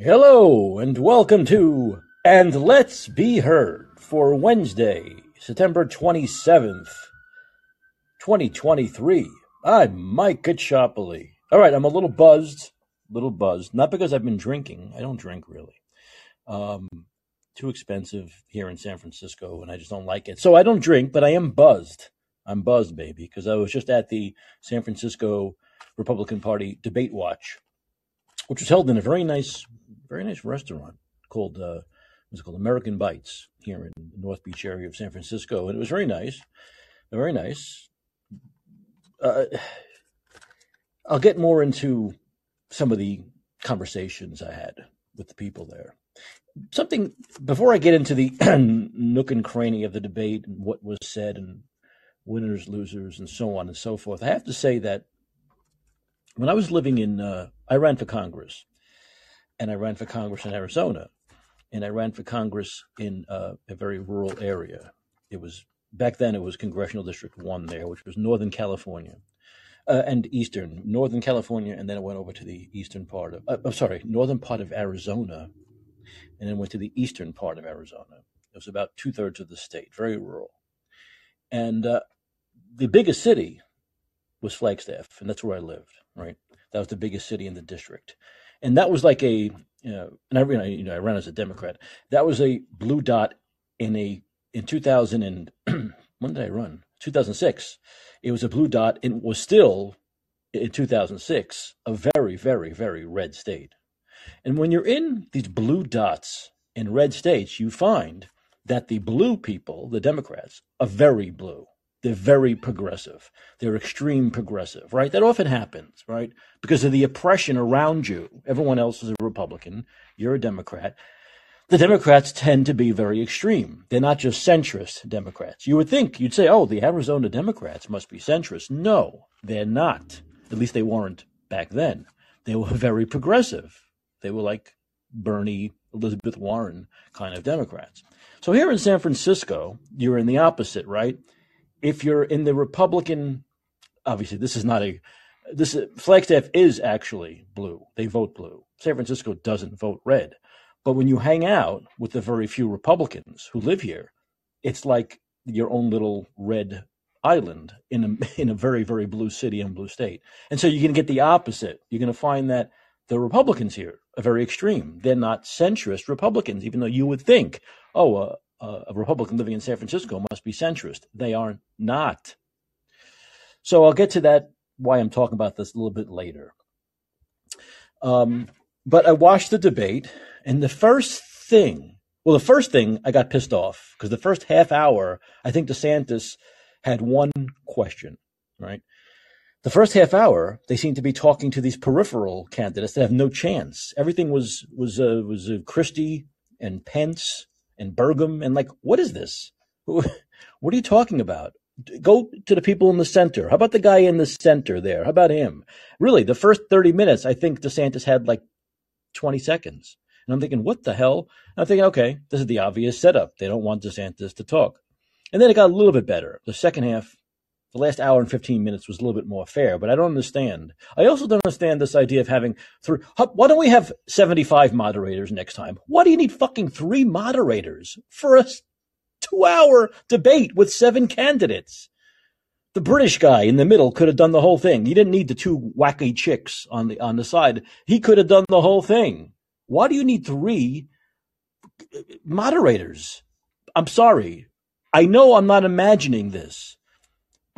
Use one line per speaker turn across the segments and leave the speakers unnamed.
Hello and welcome to And Let's Be Heard for Wednesday, September 27th, 2023. I'm Mike Caccioppoli. All right, I'm a little buzzed, little buzzed, not because I've been drinking. I don't drink really. Um, too expensive here in San Francisco and I just don't like it. So I don't drink, but I am buzzed. I'm buzzed, baby, because I was just at the San Francisco Republican Party debate watch, which was held in a very nice very nice restaurant called uh, it called American Bites here in the North Beach area of San Francisco, and it was very nice, very nice. Uh, I'll get more into some of the conversations I had with the people there. Something before I get into the nook and cranny of the debate and what was said and winners, losers, and so on and so forth. I have to say that when I was living in, uh, I ran for Congress and I ran for Congress in Arizona, and I ran for Congress in uh, a very rural area. It was back then it was Congressional District One there, which was Northern California. Uh, and eastern, Northern California, and then it went over to the eastern part of, uh, I'm sorry, northern part of Arizona, and then went to the eastern part of Arizona. It was about two thirds of the state, very rural. And uh, the biggest city was Flagstaff, and that's where I lived, right? That was the biggest city in the district and that was like a you know, and I you know I ran as a Democrat. That was a blue dot in a in 2000 and when did I run? 2006. It was a blue dot and was still in 2006 a very very very red state. And when you're in these blue dots in red states, you find that the blue people, the Democrats, are very blue. They're very progressive. They're extreme progressive, right? That often happens, right? Because of the oppression around you. Everyone else is a Republican. You're a Democrat. The Democrats tend to be very extreme. They're not just centrist Democrats. You would think, you'd say, oh, the Arizona Democrats must be centrist. No, they're not. At least they weren't back then. They were very progressive. They were like Bernie, Elizabeth Warren kind of Democrats. So here in San Francisco, you're in the opposite, right? If you're in the Republican, obviously this is not a this Flagstaff is actually blue. They vote blue. San Francisco doesn't vote red. But when you hang out with the very few Republicans who live here, it's like your own little red island in a in a very very blue city and blue state. And so you're going to get the opposite. You're going to find that the Republicans here are very extreme. They're not centrist Republicans, even though you would think, oh, uh, uh, a Republican living in San Francisco must be centrist. They are not. So I'll get to that, why I'm talking about this a little bit later. Um, but I watched the debate, and the first thing, well, the first thing I got pissed off because the first half hour, I think DeSantis had one question, right? The first half hour, they seemed to be talking to these peripheral candidates that have no chance. Everything was was uh, was uh, Christie and Pence and Burgum and like, what is this? What are you talking about? Go to the people in the center. How about the guy in the center there? How about him? Really, the first 30 minutes, I think DeSantis had like 20 seconds. And I'm thinking, what the hell? And I'm thinking, okay, this is the obvious setup. They don't want DeSantis to talk. And then it got a little bit better. The second half, the last hour and 15 minutes was a little bit more fair, but I don't understand. I also don't understand this idea of having three. Why don't we have 75 moderators next time? Why do you need fucking three moderators for a two hour debate with seven candidates? The British guy in the middle could have done the whole thing. He didn't need the two wacky chicks on the, on the side. He could have done the whole thing. Why do you need three uh, moderators? I'm sorry. I know I'm not imagining this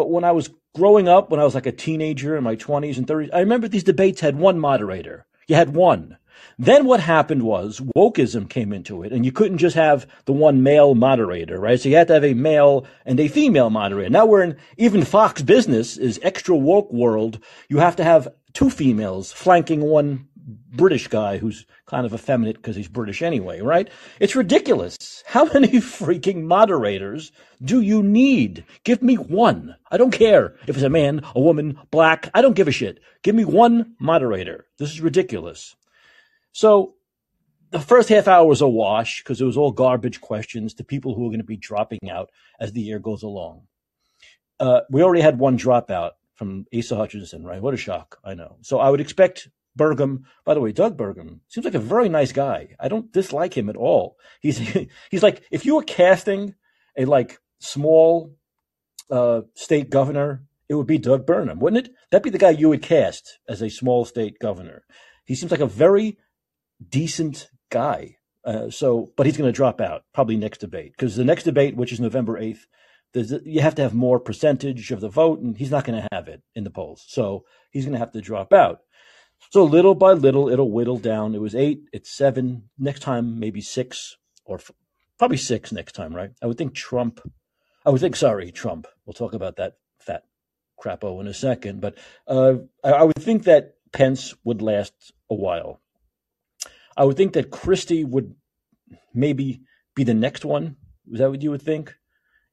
but when I was growing up, when I was like a teenager in my 20s and 30s, I remember these debates had one moderator. You had one. Then what happened was wokeism came into it, and you couldn't just have the one male moderator, right? So you had to have a male and a female moderator. Now we're in even Fox Business is extra woke world. You have to have two females flanking one British guy who's kind of effeminate because he's British anyway, right? It's ridiculous. How many freaking moderators do you need? Give me one. I don't care if it's a man, a woman, black. I don't give a shit. Give me one moderator. This is ridiculous. So the first half hour was a wash because it was all garbage questions to people who are going to be dropping out as the year goes along. Uh, we already had one dropout from Asa Hutchinson, right? What a shock. I know. So I would expect Burgum, by the way, Doug Burgum seems like a very nice guy. I don't dislike him at all. He's he's like if you were casting a like small uh, state governor, it would be Doug Burnham, wouldn't it? That'd be the guy you would cast as a small state governor. He seems like a very decent guy. Uh, so, but he's going to drop out probably next debate because the next debate, which is November eighth, you have to have more percentage of the vote, and he's not going to have it in the polls. So he's going to have to drop out. So little by little, it'll whittle down. It was eight, it's seven. Next time, maybe six, or f- probably six next time, right? I would think Trump. I would think, sorry, Trump. We'll talk about that fat crapo in a second. But uh, I, I would think that Pence would last a while. I would think that Christie would maybe be the next one. Is that what you would think?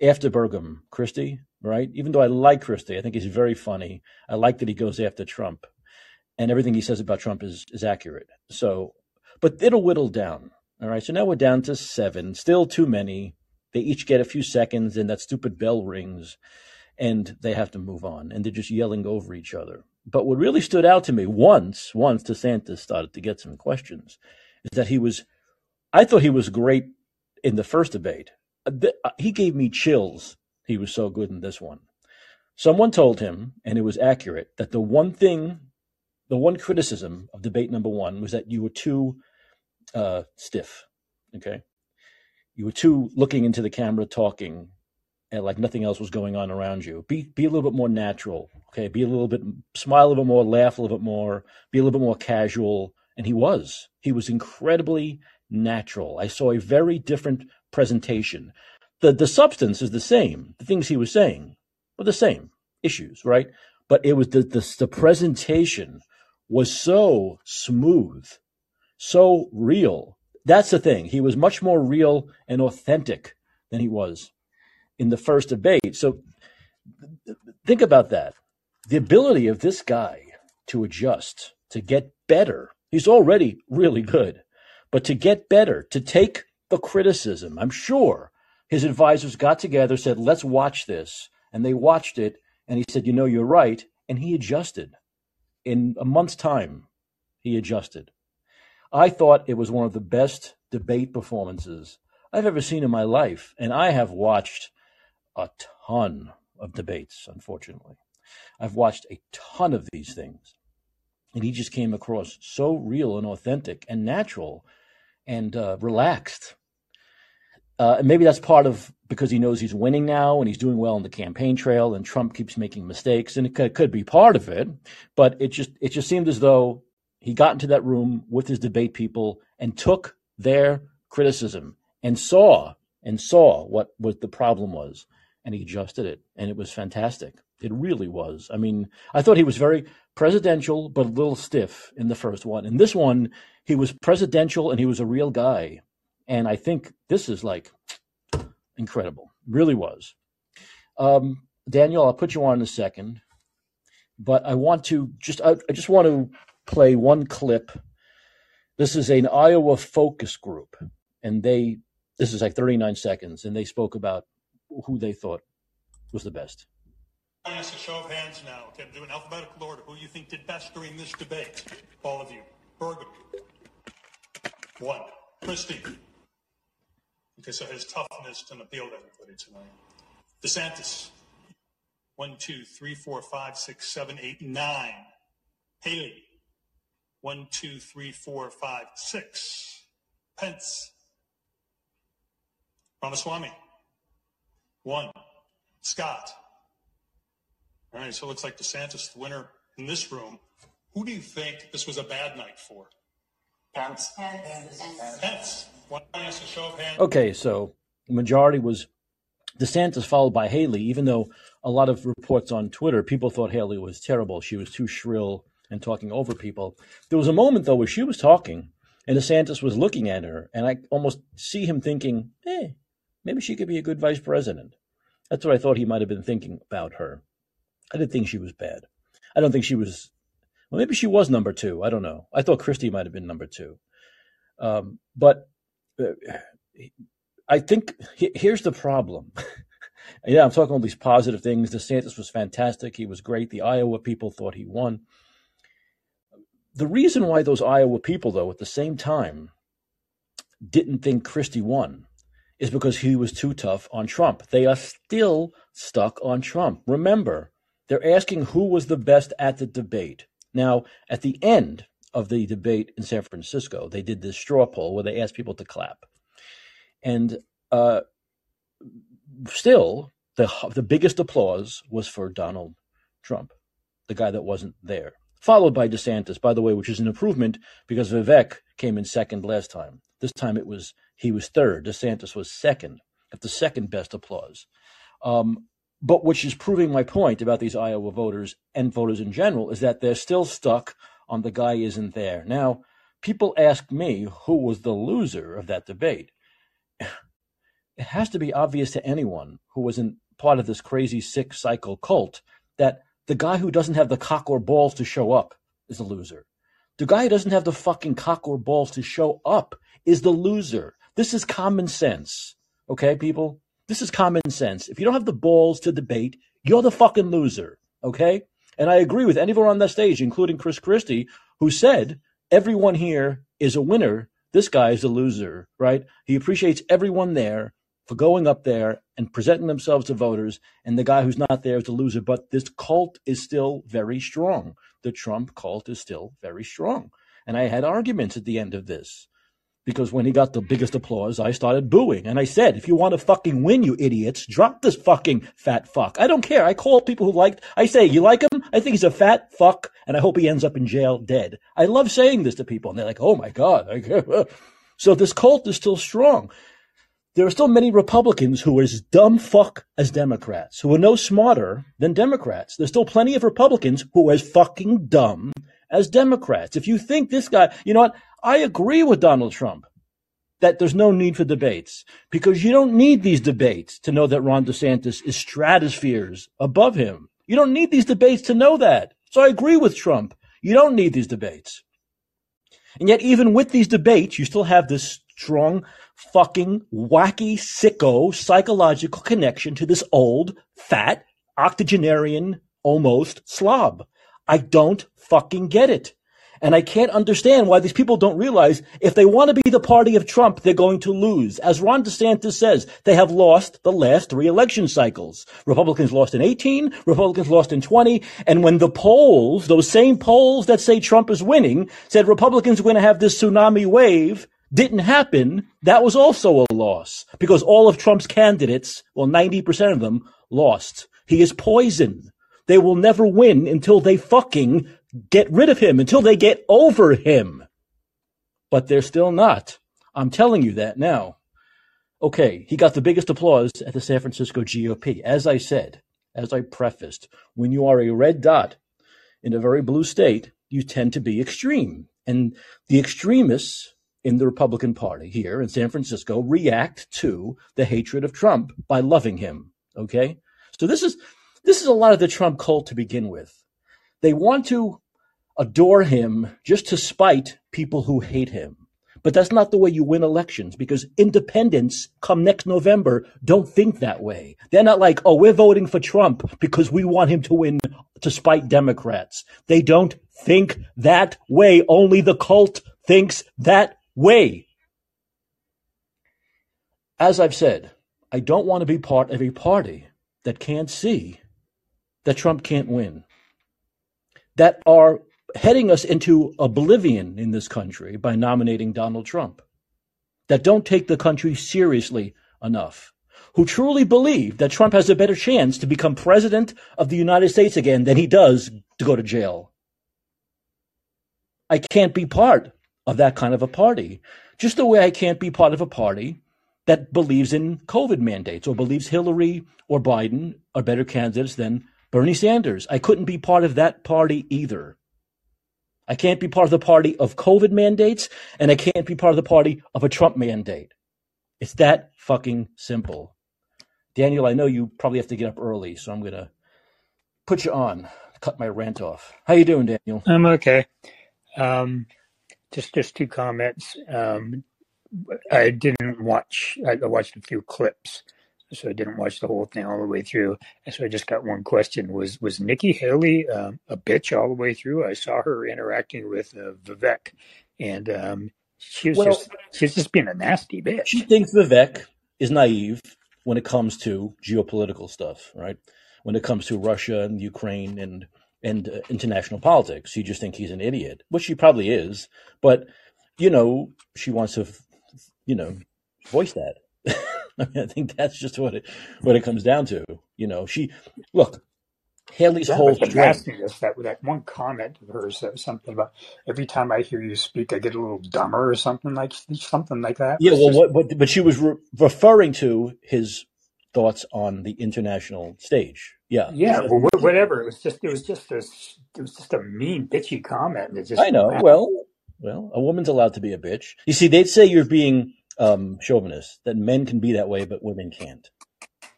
After Burgum, Christie, right? Even though I like Christie, I think he's very funny. I like that he goes after Trump and everything he says about Trump is is accurate. So, but it'll whittle down. All right. So now we're down to seven. Still too many. They each get a few seconds, and that stupid bell rings, and they have to move on, and they're just yelling over each other. But what really stood out to me once, once DeSantis started to get some questions, is that he was. I thought he was great in the first debate. Uh, uh, he gave me chills. He was so good in this one. Someone told him, and it was accurate, that the one thing the one criticism of debate number one was that you were too uh, stiff. Okay, you were too looking into the camera, talking, and like nothing else was going on around you. Be be a little bit more natural. Okay, be a little bit smile a little bit more, laugh a little bit more, be a little bit more casual. And he was. He was incredibly natural. I saw a very different presentation. The the substance is the same. The things he was saying were the same issues, right? But it was the the, the presentation was so smooth, so real. That's the thing. He was much more real and authentic than he was in the first debate. So think about that. The ability of this guy to adjust, to get better. He's already really good, but to get better, to take the criticism, I'm sure his advisors got together, said, let's watch this. And they watched it. And he said, you know, you're right. And he adjusted in a month's time, he adjusted. I thought it was one of the best debate performances I've ever seen in my life. And I have watched a ton of debates, unfortunately. I've watched a ton of these things. And he just came across so real and authentic and natural and uh, relaxed. Uh, maybe that's part of because he knows he's winning now and he's doing well on the campaign trail, and Trump keeps making mistakes, and it could, could be part of it. But it just it just seemed as though he got into that room with his debate people and took their criticism and saw and saw what what the problem was, and he adjusted it, and it was fantastic. It really was. I mean, I thought he was very presidential, but a little stiff in the first one. In this one, he was presidential and he was a real guy. And I think this is like incredible, really was. Um, Daniel, I'll put you on in a second, but I want to just I, I just want to play one clip. This is an Iowa focus group, and they this is like 39 seconds, and they spoke about who they thought was the best.
I ask a show of hands now. Okay, do an alphabetical order. Who you think did best during this debate? All of you. Burgum. One. Christie. Okay, so his toughness didn't appeal to everybody tonight. DeSantis, one, two, three, four, five, six, seven, eight, nine. Haley, one, two, three, four, five, six. Pence, Ramaswamy, one. Scott. All right, so it looks like DeSantis, the winner in this room. Who do you think this was a bad night for?
Pence. Pence.
Pence. Pence.
Okay, so majority was DeSantis followed by Haley, even though a lot of reports on Twitter, people thought Haley was terrible. She was too shrill and talking over people. There was a moment, though, where she was talking and DeSantis was looking at her, and I almost see him thinking, hey, maybe she could be a good vice president. That's what I thought he might have been thinking about her. I didn't think she was bad. I don't think she was, well, maybe she was number two. I don't know. I thought Christie might have been number two. Um, but I think here's the problem. yeah, I'm talking all these positive things. DeSantis was fantastic. He was great. The Iowa people thought he won. the reason why those Iowa people, though, at the same time, didn't think Christie won is because he was too tough on Trump. They are still stuck on Trump. Remember, they're asking who was the best at the debate. Now, at the end of the debate in San Francisco, they did this straw poll where they asked people to clap. And uh, still, the, the biggest applause was for Donald Trump, the guy that wasn't there, followed by DeSantis, by the way, which is an improvement because Vivek came in second last time. This time it was he was third. DeSantis was second, at the second best applause. Um, but which is proving my point about these Iowa voters and voters in general is that they're still stuck on the guy isn't there. Now, people ask me who was the loser of that debate. It has to be obvious to anyone who wasn't part of this crazy sick cycle cult that the guy who doesn't have the cock or balls to show up is a loser. The guy who doesn't have the fucking cock or balls to show up is the loser. This is common sense. Okay, people? This is common sense. If you don't have the balls to debate, you're the fucking loser. Okay? And I agree with anyone on that stage, including Chris Christie, who said everyone here is a winner. This guy is a loser, right? He appreciates everyone there for going up there and presenting themselves to voters, and the guy who's not there is a loser. But this cult is still very strong. The Trump cult is still very strong. And I had arguments at the end of this because when he got the biggest applause, I started booing. And I said, if you want to fucking win, you idiots, drop this fucking fat fuck. I don't care. I call people who liked, I say, you like him? I think he's a fat fuck, and I hope he ends up in jail dead. I love saying this to people, and they're like, oh my God. so this cult is still strong. There are still many Republicans who are as dumb fuck as Democrats, who are no smarter than Democrats. There's still plenty of Republicans who are as fucking dumb as Democrats. If you think this guy, you know what? I agree with Donald Trump that there's no need for debates because you don't need these debates to know that Ron DeSantis is stratospheres above him. You don't need these debates to know that. So I agree with Trump. You don't need these debates. And yet, even with these debates, you still have this strong, fucking, wacky, sicko psychological connection to this old, fat, octogenarian, almost slob. I don't fucking get it. And I can't understand why these people don't realize if they want to be the party of Trump, they're going to lose. As Ron DeSantis says, they have lost the last three election cycles. Republicans lost in 18, Republicans lost in 20, and when the polls, those same polls that say Trump is winning, said Republicans are going to have this tsunami wave, didn't happen, that was also a loss. Because all of Trump's candidates, well, 90% of them, lost. He is poison. They will never win until they fucking get rid of him, until they get over him. But they're still not. I'm telling you that now. Okay, he got the biggest applause at the San Francisco GOP. As I said, as I prefaced, when you are a red dot in a very blue state, you tend to be extreme. And the extremists in the Republican Party here in San Francisco react to the hatred of Trump by loving him. Okay? So this is this is a lot of the Trump cult to begin with. They want to adore him just to spite people who hate him. But that's not the way you win elections because independents come next November don't think that way. They're not like, oh, we're voting for Trump because we want him to win to spite Democrats. They don't think that way. Only the cult thinks that way. As I've said, I don't want to be part of a party that can't see that Trump can't win, that are heading us into oblivion in this country by nominating Donald Trump, that don't take the country seriously enough, who truly believe that Trump has a better chance to become president of the United States again than he does to go to jail. I can't be part of that kind of a party. Just the way I can't be part of a party that believes in COVID mandates or believes Hillary or Biden are better candidates than Bernie Sanders. I couldn't be part of that party either. I can't be part of the party of COVID mandates, and I can't be part of the party of a Trump mandate. It's that fucking simple. Daniel, I know you probably have to get up early, so I'm gonna put you on, cut my rant off. How you doing, Daniel?
I'm okay. Um, just just two comments. Um, I didn't watch. I watched a few clips so I didn't watch the whole thing all the way through. And so I just got one question: Was was Nikki Haley um, a bitch all the way through? I saw her interacting with uh, Vivek, and um, she was
Well,
just she was just being a nasty bitch.
she thinks Vivek is naive when it comes to geopolitical stuff, right? When it comes to Russia and Ukraine and and uh, international politics, you just think he's an idiot, which he probably is. But you know, she wants to, you know, voice that. I, mean, I think that's just what it what it comes down to. You know, she look Haley's
Yeah,
whole
but the
strength.
nastiness that that one comment of hers that was something about every time I hear you speak, I get a little dumber or something like something like that
Yeah, well,
just
what, but but she was re- referring to his thoughts on the international stage. Yeah,
yeah,
So-
well, wha- whatever. It was just it was just a it was just a mean bitchy comment. It just
I know. Well, well, a woman's allowed to be a bitch. You see, they'd say you're being um, chauvinist, that men can be that way, but women can't.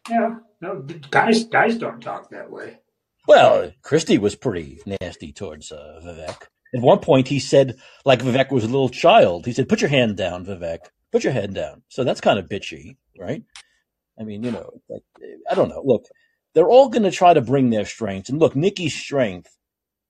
Yeah, no, guys guys don't talk that way.
Well, Christie was pretty nasty towards uh, Vivek. At one point, he said, like Vivek was a little child. He said, "Put your hand down, Vivek. Put your hand down." So that's kind of bitchy, right? I mean, you know, like, I don't know. Look, they're all going to try to bring their strengths, and look, Nikki's strength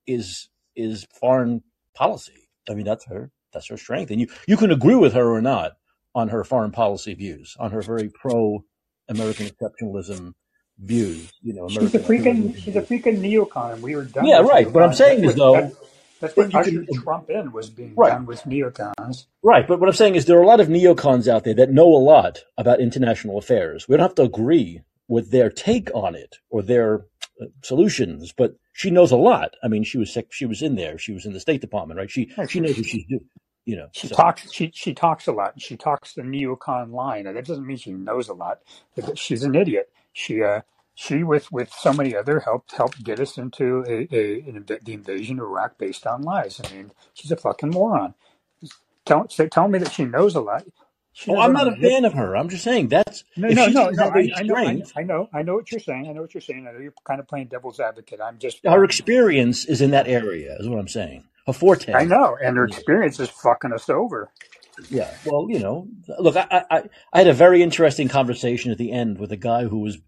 is is foreign policy. I mean, that's her that's her strength, and you you can agree with her or not on her foreign policy views, on her very pro American exceptionalism views. You know,
She's a freaking she's a freaking neocon, and we were done
Yeah,
with
right. What I'm saying
That's
is though,
that, that's what ushered
can
Trump in was being
right.
done with neocons.
Right, but what I'm saying is there are a lot of neocons out there that know a lot about international affairs. We don't have to agree with their take on it or their uh, solutions, but she knows a lot. I mean, she was she was in there. She was in the State Department, right? She she, knows what she's doing. You know,
she
so
talks she she talks a lot. She talks the neocon line, and that doesn't mean she knows a lot. But she's an idiot. She uh she with with so many other helped helped get us into a, a an inv- the invasion of Iraq based on lies. I mean, she's a fucking moron. Tell say, tell me that she knows a lot. She
oh, I'm not a fan of her. I'm just saying that's
No,
if
no,
she
no,
didn't
no.
have
I, I know, I,
strength,
I know, I know what you're saying. I know what you're saying. I know you're kind of playing devil's advocate. I'm just,
her
um,
experience is in that area. Is what I'm saying. Her
I know, and her experience is fucking us over.
Yeah. Well, you know, look, I, I, I had a very interesting conversation at the end with a guy who was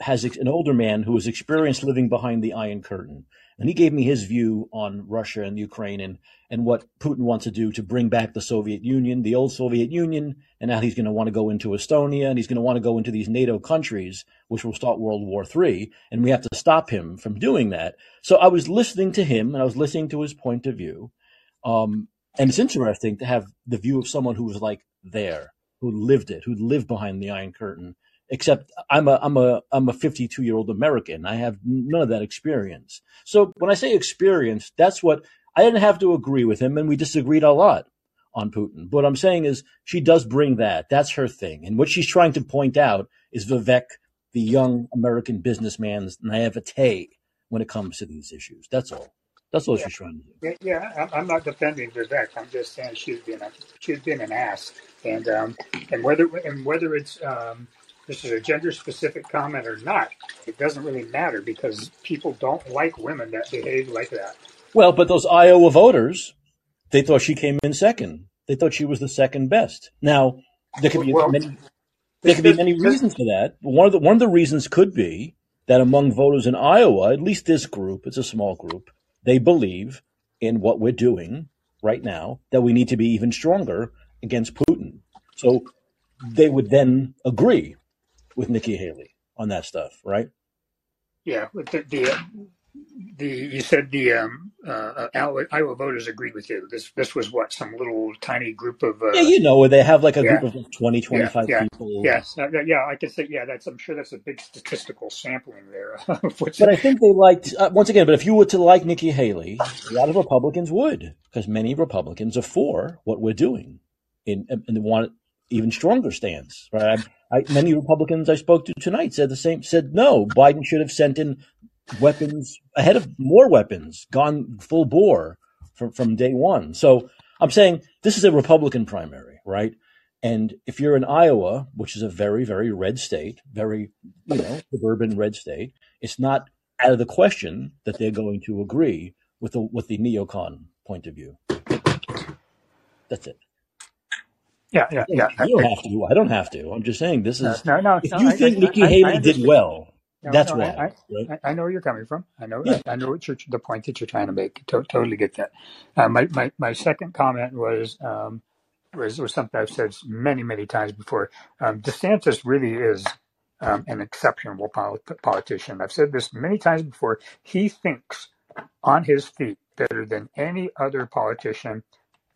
has an older man who was experienced living behind the Iron Curtain, and he gave me his view on Russia and Ukraine and and what Putin wants to do to bring back the Soviet Union, the old Soviet Union, and now he's going to want to go into Estonia and he's going to want to go into these NATO countries, which will start World War III, and we have to stop him from doing that. So I was listening to him and I was listening to his point of view. Um, and it's interesting to have the view of someone who was like there, who lived it, who lived behind the Iron Curtain. Except I'm a I'm a I'm a 52 year old American. I have none of that experience. So when I say experience, that's what I didn't have to agree with him, and we disagreed a lot on Putin. But what I'm saying is she does bring that. That's her thing, and what she's trying to point out is Vivek, the young American businessman's naivete when it comes to these issues. That's all. That's all
Yeah,
she's trying to do.
yeah, I'm not defending Vivek. I'm just saying she's been a she's been an ass, and um, and whether and whether it's um, this is a gender specific comment or not, it doesn't really matter because people don't like women that behave like that.
Well, but those Iowa voters, they thought she came in second. They thought she was the second best. Now, there could be
Well,
many, there could be many reasons for that. One of the one of the reasons could be that among voters in Iowa, at least this group, it's a small group, they believe in what we're doing right now, that we need to be even stronger against Putin. So they would then agree with Nikki Haley on that stuff, right?
yeah. with The, the the you said the um, uh, Iowa, voters agreed with you. This this was what some little tiny group of
Yeah,
uh,
you know, where they have like a
yeah
group of 20, 25
yeah
people.
yes uh, yeah I can say yeah that's I'm sure that's a big statistical sampling there.
But I think they liked, uh, once again, but if you were to like Nikki Haley, a lot of Republicans would, because many Republicans are for what we're doing in, and they want even stronger stance, right? I, many Republicans I spoke to tonight said the same, said no, Biden should have sent in weapons ahead of more weapons, gone full bore from, from day one. So I'm saying this is a Republican primary, right? And if you're in Iowa, which is a very, very red state, very, you know, suburban red state, it's not out of the question that they're going to agree with the with the neocon point of view. That's it.
Yeah, yeah, yeah. I,
You don't have to. I don't have to. I'm just saying this is.
no, no.
If
no,
you
I,
think
I,
Nikki
I,
Haley did well,
No,
that's
no,
why,
I,
right?
I, know where you're coming from. I know,
Yeah.
I, know what you're, the point that you're trying to make. To, totally get that. Uh, my, my, my second comment was, um, was, was something I've said many, many times before. Um, DeSantis really is um, an exceptional poli- politician. I've said this many times before. He thinks on his feet better than any other politician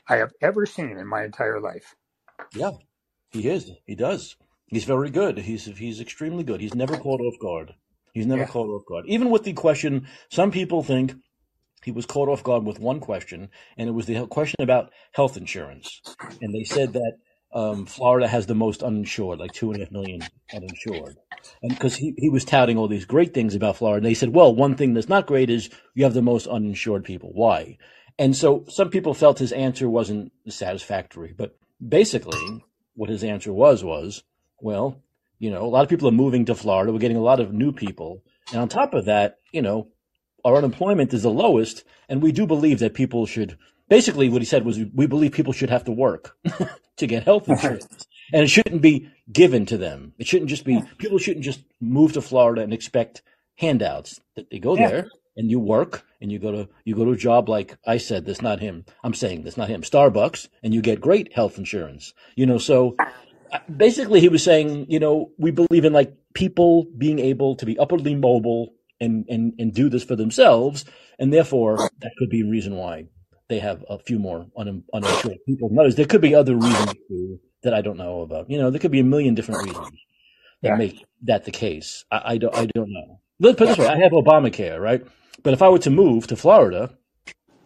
I have ever seen in my entire life.
Yeah, he is. He does. He's very good. He's he's extremely good. He's never caught off guard. He's never
Yeah.
caught off guard. Even with the question, some people think he was caught off guard with one question, and it was the question about health insurance. And they said that um, Florida has the most uninsured, like two and a half million uninsured. And because he, he was touting all these great things about Florida, and they said, well, one thing that's not great is you have the most uninsured people. Why? And so some people felt his answer wasn't satisfactory. But basically, what his answer was was, well, you know, a lot of people are moving to Florida. We're getting a lot of new people. And on top of that, you know, our unemployment is the lowest, and we do believe that people should. Basically, what he said was, we believe people should have to work to get health insurance, and it shouldn't be given to them. It shouldn't just be people shouldn't just move to Florida and expect handouts. That they go
Yeah.
there and you work and you go to you go to a job like I said this, not him. I'm saying this, not him. Starbucks, and you get great health insurance. You know, so uh, basically he was saying, you know, we believe in like people being able to be upwardly mobile and and and do this for themselves, and therefore that could be a reason why they have a few more un, uninsured people. Notice there could be other reasons too that I don't know about. You know, there could be a million different reasons that
Yeah.
make that the case. I, I don't I don't know. Let's put it this way: I have Obamacare, right? But if I were to move to Florida,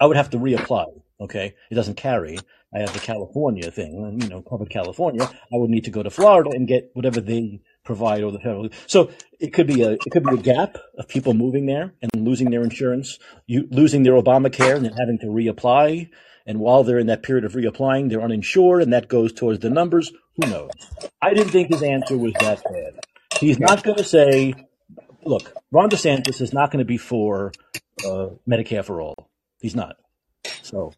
I would have to reapply. Okay, it doesn't carry. I have the California thing, you know, covered California. I would need to go to Florida and get whatever they provide or the federal. So it could be a it could be a gap of people moving there and losing their insurance, you losing their Obamacare and then having to reapply. And while they're in that period of reapplying, they're uninsured, and that goes towards the numbers. Who knows? I didn't think his answer was that bad. He's not going to say, "Look, Ron DeSantis is not going to be for uh, Medicare for all." He's not. So,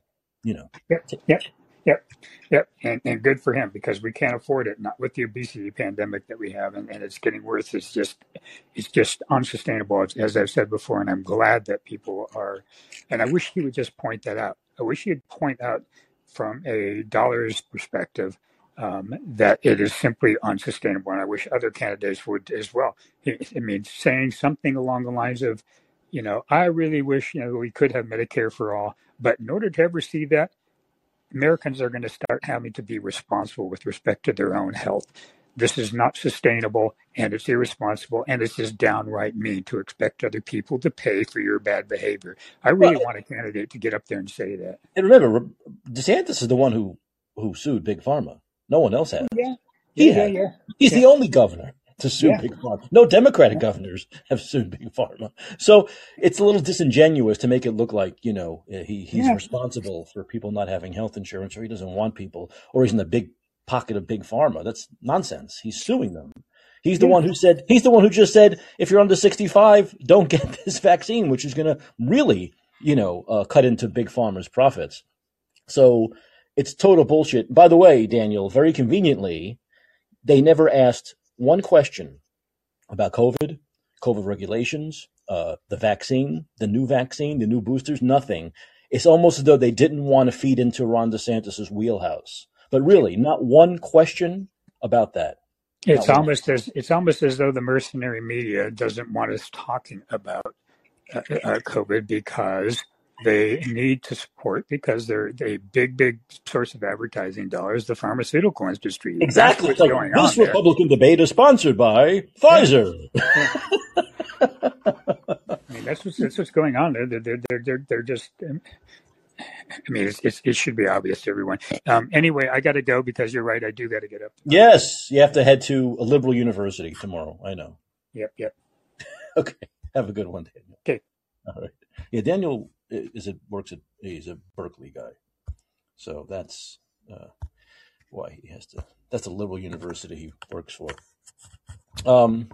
you know,
Yep, yep, yep, yep. And, and good for him because we can't afford it. Not with the obesity pandemic that we have, and, and it's getting worse. It's just, it's just unsustainable, as, as I've said before. And I'm glad that people are. And I wish he would just point that out. I wish he'd point out from a dollars perspective um, that it is simply unsustainable. And I wish other candidates would as well. I mean, saying something along the lines of, you know, I really wish you know we could have Medicare for all, but in order to ever see that Americans are going to start having to be responsible with respect to their own health. This is not sustainable and it's irresponsible and it's just downright mean to expect other people to pay for your bad behavior. I
well,
really want a candidate to get up there and say that.
and remember, DeSantis is the one who who sued Big Pharma. No one else has.
Yeah,
He
yeah, yeah,
He's the only governor to sue
yeah,
Big Pharma. No Democratic
yeah,
governors have sued Big Pharma. So it's a little disingenuous to make it look like, you know, eh, he, he's
yeah,
responsible for people not having health insurance or he doesn't want people or he's in the big pocket of Big Pharma. That's nonsense. He's suing them. He's the
yeah,
one who said, he's the one who just said, if you're under 65, don't get this vaccine, which is going to really, you know, uh, cut into Big Pharma's profits. So it's total bullshit. By the way, Daniel, very conveniently, they never asked one question about COVID, COVID regulations, uh, the vaccine, the new vaccine, the new boosters, nothing. It's almost as though they didn't want to feed into Ron DeSantis's wheelhouse. But really, not one question about that. Not
It's
one.
almost as it's almost as though the mercenary media doesn't want us talking about uh, uh, COVID because they need to support because they're a big, big source of advertising dollars, the pharmaceutical industry.
Exactly. like this
on there.
Republican debate is sponsored by Pfizer.
yeah. I mean, that's what's that's what's going on there. They're they're they're they're, they're just. um, I mean, it's, it's, it should be obvious to everyone. Um, anyway, I got to go because you're right. I do got to get up tomorrow.
Yes, you have to head to a liberal university tomorrow. I know.
Yep, yep.
Okay. Have a good one, Daniel.
Okay.
All right. Yeah, Daniel is a works at he's a Berkeley guy, so that's uh, why he has to. That's a liberal university he works for. Um.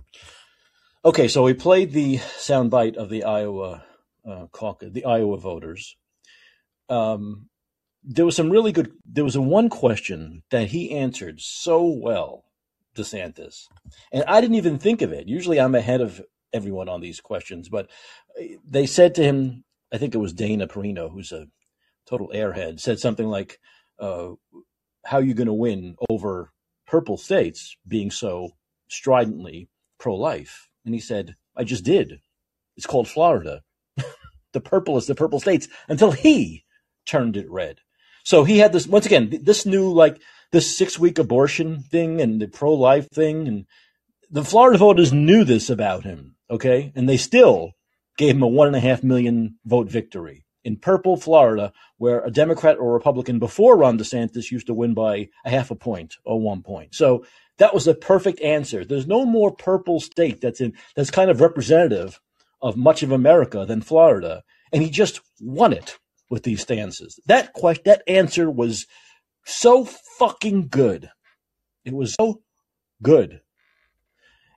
Okay, so we played the soundbite of the Iowa uh, caucus, the Iowa voters. Um, there was some really good. There was a one question that he answered so well, DeSantis, and I didn't even think of it. Usually, I'm ahead of everyone on these questions, but they said to him, I think it was Dana Perino, who's a total airhead, said something like, uh, "How are you going to win over purple states being so stridently pro-life?" And he said, "I just did. It's called Florida. the purple is the purple states." Until he turned it red. So he had this once again this new like this six week abortion thing and the pro life thing and the Florida voters knew this about him, okay, and they still gave him a one and a half million vote victory in purple Florida, where a Democrat or Republican before Ron DeSantis used to win by a half a point or one point. So that was a perfect answer. There's no more purple state that's in that's kind of representative of much of America than Florida, and he just won it with these stances. That question, that answer was so fucking good. It was so good.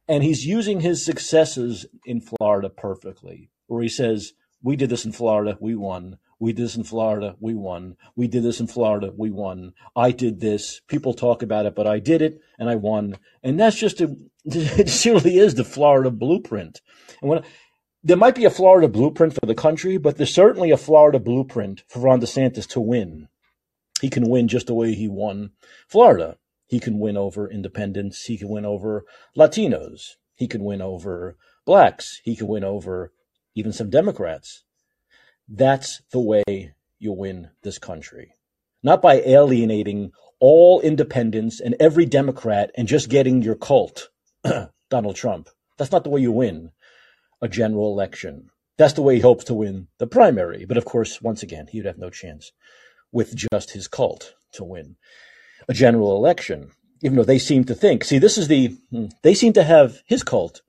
And he's using his successes in Florida perfectly, where he says, We did this in Florida, we won. We did this in Florida, we won. We did this in Florida, we won. I did this. People talk about it, but I did it and I won. And that's just a, it certainly is the Florida blueprint. And when there might be a Florida blueprint for the country, but there's certainly a Florida blueprint for Ron DeSantis to win. He can win just the way he won Florida. He can win over independents. He can win over Latinos. He can win over blacks. He can win over even some Democrats. That's the way you win this country. Not by alienating all independents and every Democrat and just getting your cult, Donald Trump. That's not the way you win a general election. That's the way he hopes to win the primary. But of course, once again, he would have no chance with just his cult to win a general election, even though they seem to think. See, this is the, hmm, they seem to have, his cult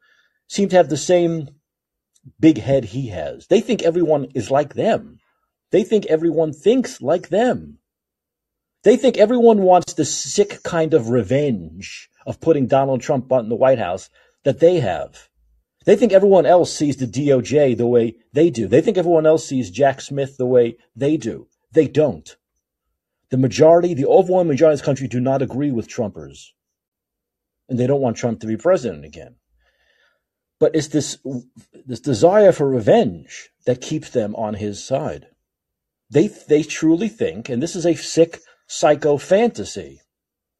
seem to have the same big head he has. They think everyone is like them. They think everyone thinks like them. They think everyone wants the sick kind of revenge of putting Donald Trump in the White House that they have. They think everyone else sees the DOJ the way they do. They think everyone else sees Jack Smith the way they do. They don't. The majority, the overwhelming majority of this country do not agree with Trumpers. And they don't want Trump to be president again. But it's this, this desire for revenge that keeps them on his side. They, they truly think, and this is a sick psycho fantasy.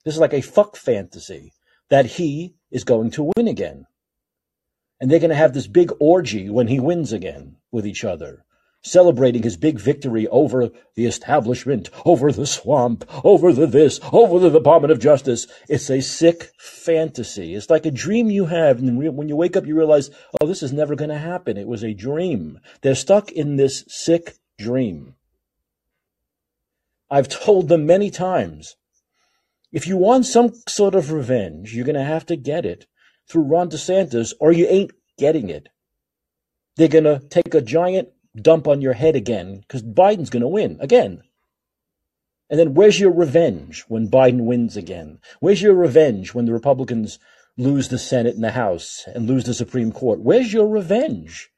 This is like a fuck fantasy that he is going to win again and they're going to have this big orgy when he wins again with each other, celebrating his big victory over the establishment, over the swamp, over the this, over the Department of Justice. It's a sick fantasy. It's like a dream you have, and when you wake up, you realize, oh, this is never going to happen. It was a dream. They're stuck in this sick dream. I've told them many times if you want some sort of revenge, you're going to have to get it through Ron DeSantis, or you ain't getting it. They're going to take a giant dump on your head again because Biden's going to win again. And then where's your revenge when Biden wins again? Where's your revenge when the Republicans lose the Senate and the House and lose the Supreme Court? Where's your revenge?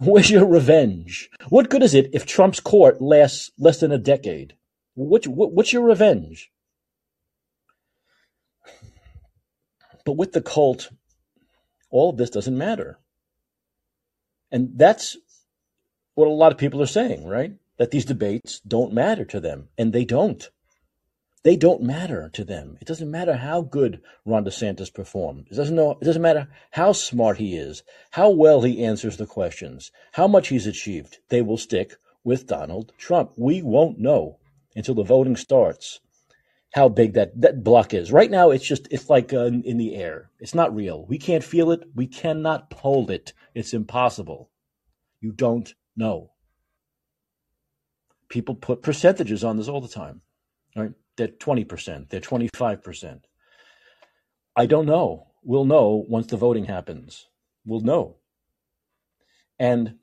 Where's your revenge? What good is it if Trump's court lasts less than a decade? What, what, what's your revenge? But with the cult, all of this doesn't matter. And that's what a lot of people are saying, right? That these debates don't matter to them. And they don't. They don't matter to them. It doesn't matter how good Ron DeSantis performed. It doesn't know it doesn't matter how smart he is, how well he answers the questions, how much he's achieved. They will stick with Donald Trump. We won't know until the voting starts how big that, that block is. Right now, it's just, it's like uh, in the air. It's not real. We can't feel it. We cannot hold it. It's impossible. You don't know. People put percentages on this all the time, right? They're 20%, they're 25%. I don't know. We'll know once the voting happens. We'll know. And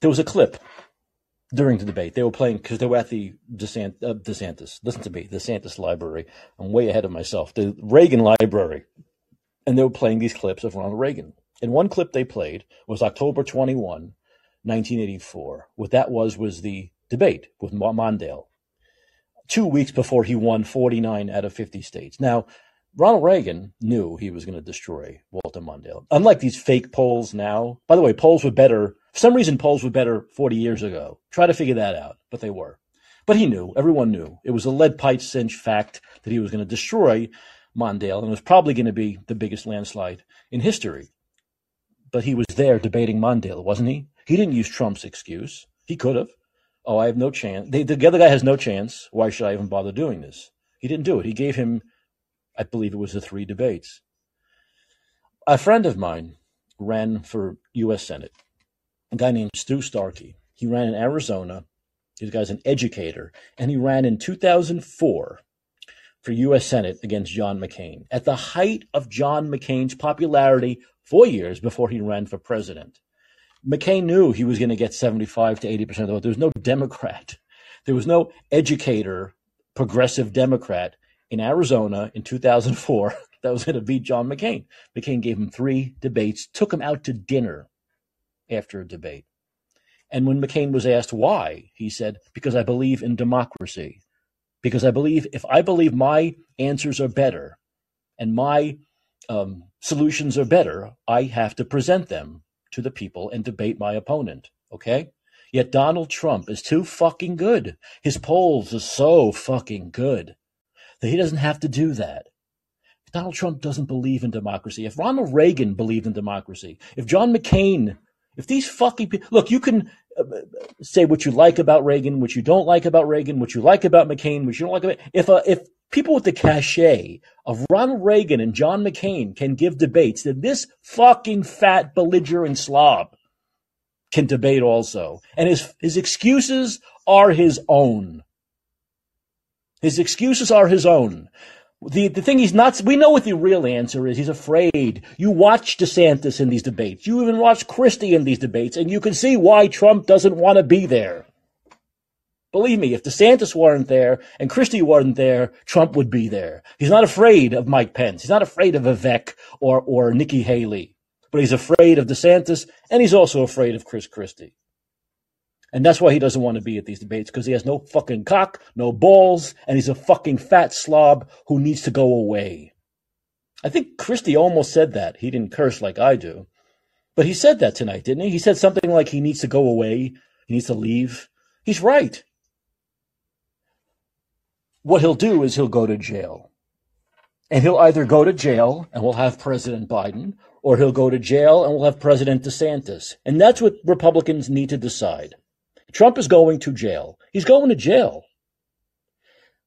there was a clip during the debate. They were playing because they were at the DeSant, uh, DeSantis. Listen to me, DeSantis Library. I'm way ahead of myself. The Reagan Library, and they were playing these clips of Ronald Reagan. And one clip they played was October 21, 1984. What that was was the debate with Mondale two weeks before he won 49 out of 50 states. Now, Ronald Reagan knew he was going to destroy Walter Mondale. Unlike these fake polls now, by the way, polls were better. For some reason, polls were better 40 years ago. Try to figure that out, but they were. But he knew, everyone knew. It was a lead pipe cinch fact that he was going to destroy Mondale and it was probably going to be the biggest landslide in history. But he was there debating Mondale, wasn't he? He didn't use Trump's excuse. He could have. Oh, I have no chance. The, the other guy has no chance. Why should I even bother doing this? He didn't do it. He gave him, I believe it was the three debates. A friend of mine ran for U.S. Senate, a guy named Stu Starky. He ran in Arizona. This guy's an educator, and he ran in 2004 for U.S. Senate against John McCain at the height of John McCain's popularity four years before he ran for president. McCain knew he was going to get 75 to 80% of the vote. There was no Democrat. There was no educator, progressive Democrat in Arizona in 2004 that was going to beat John McCain. McCain gave him three debates, took him out to dinner after a debate. And when McCain was asked why, he said, Because I believe in democracy. Because I believe if I believe my answers are better and my um, solutions are better, I have to present them to the people and debate my opponent. Okay? Yet Donald Trump is too fucking good. His polls are so fucking good that he doesn't have to do that. Donald Trump doesn't believe in democracy. If Ronald Reagan believed in democracy, if John McCain, if these fucking people, look, you can uh, say what you like about Reagan, what you don't like about Reagan, what you like about McCain, what you don't like about. If uh, if people with the cachet of Ronald Reagan and John McCain can give debates, then this fucking fat belligerent slob can debate also. And his, his excuses are his own. His excuses are his own. The, the thing he's not, we know what the real answer is. He's afraid. You watch DeSantis in these debates. You even watch Christie in these debates, and you can see why Trump doesn't want to be there. Believe me, if DeSantis weren't there and Christie weren't there, Trump would be there. He's not afraid of Mike Pence. He's not afraid of Vivek or, or Nikki Haley, but he's afraid of DeSantis and he's also afraid of Chris Christie. And that's why he doesn't want to be at these debates because he has no fucking cock, no balls, and he's a fucking fat slob who needs to go away. I think Christie almost said that. He didn't curse like I do. But he said that tonight, didn't he? He said something like he needs to go away. He needs to leave. He's right what he'll do is he'll go to jail. And he'll either go to jail and we'll have President Biden, or he'll go to jail and we'll have President DeSantis. And that's what Republicans need to decide. Trump is going to jail. He's going to jail.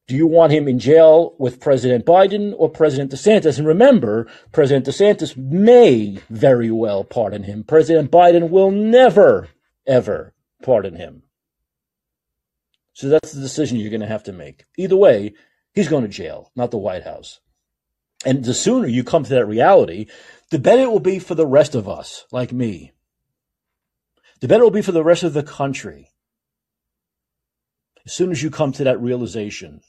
Do you want him in jail with President Biden or President DeSantis? And remember, President DeSantis may very well pardon him. President Biden will never, ever pardon him. So that's the decision you're going to have to make. Either way, he's going to jail, not the White House. And the sooner you come to that reality, the better it will be for the rest of us, like me. The better it will be for the rest of the country. As soon as you come to that realization.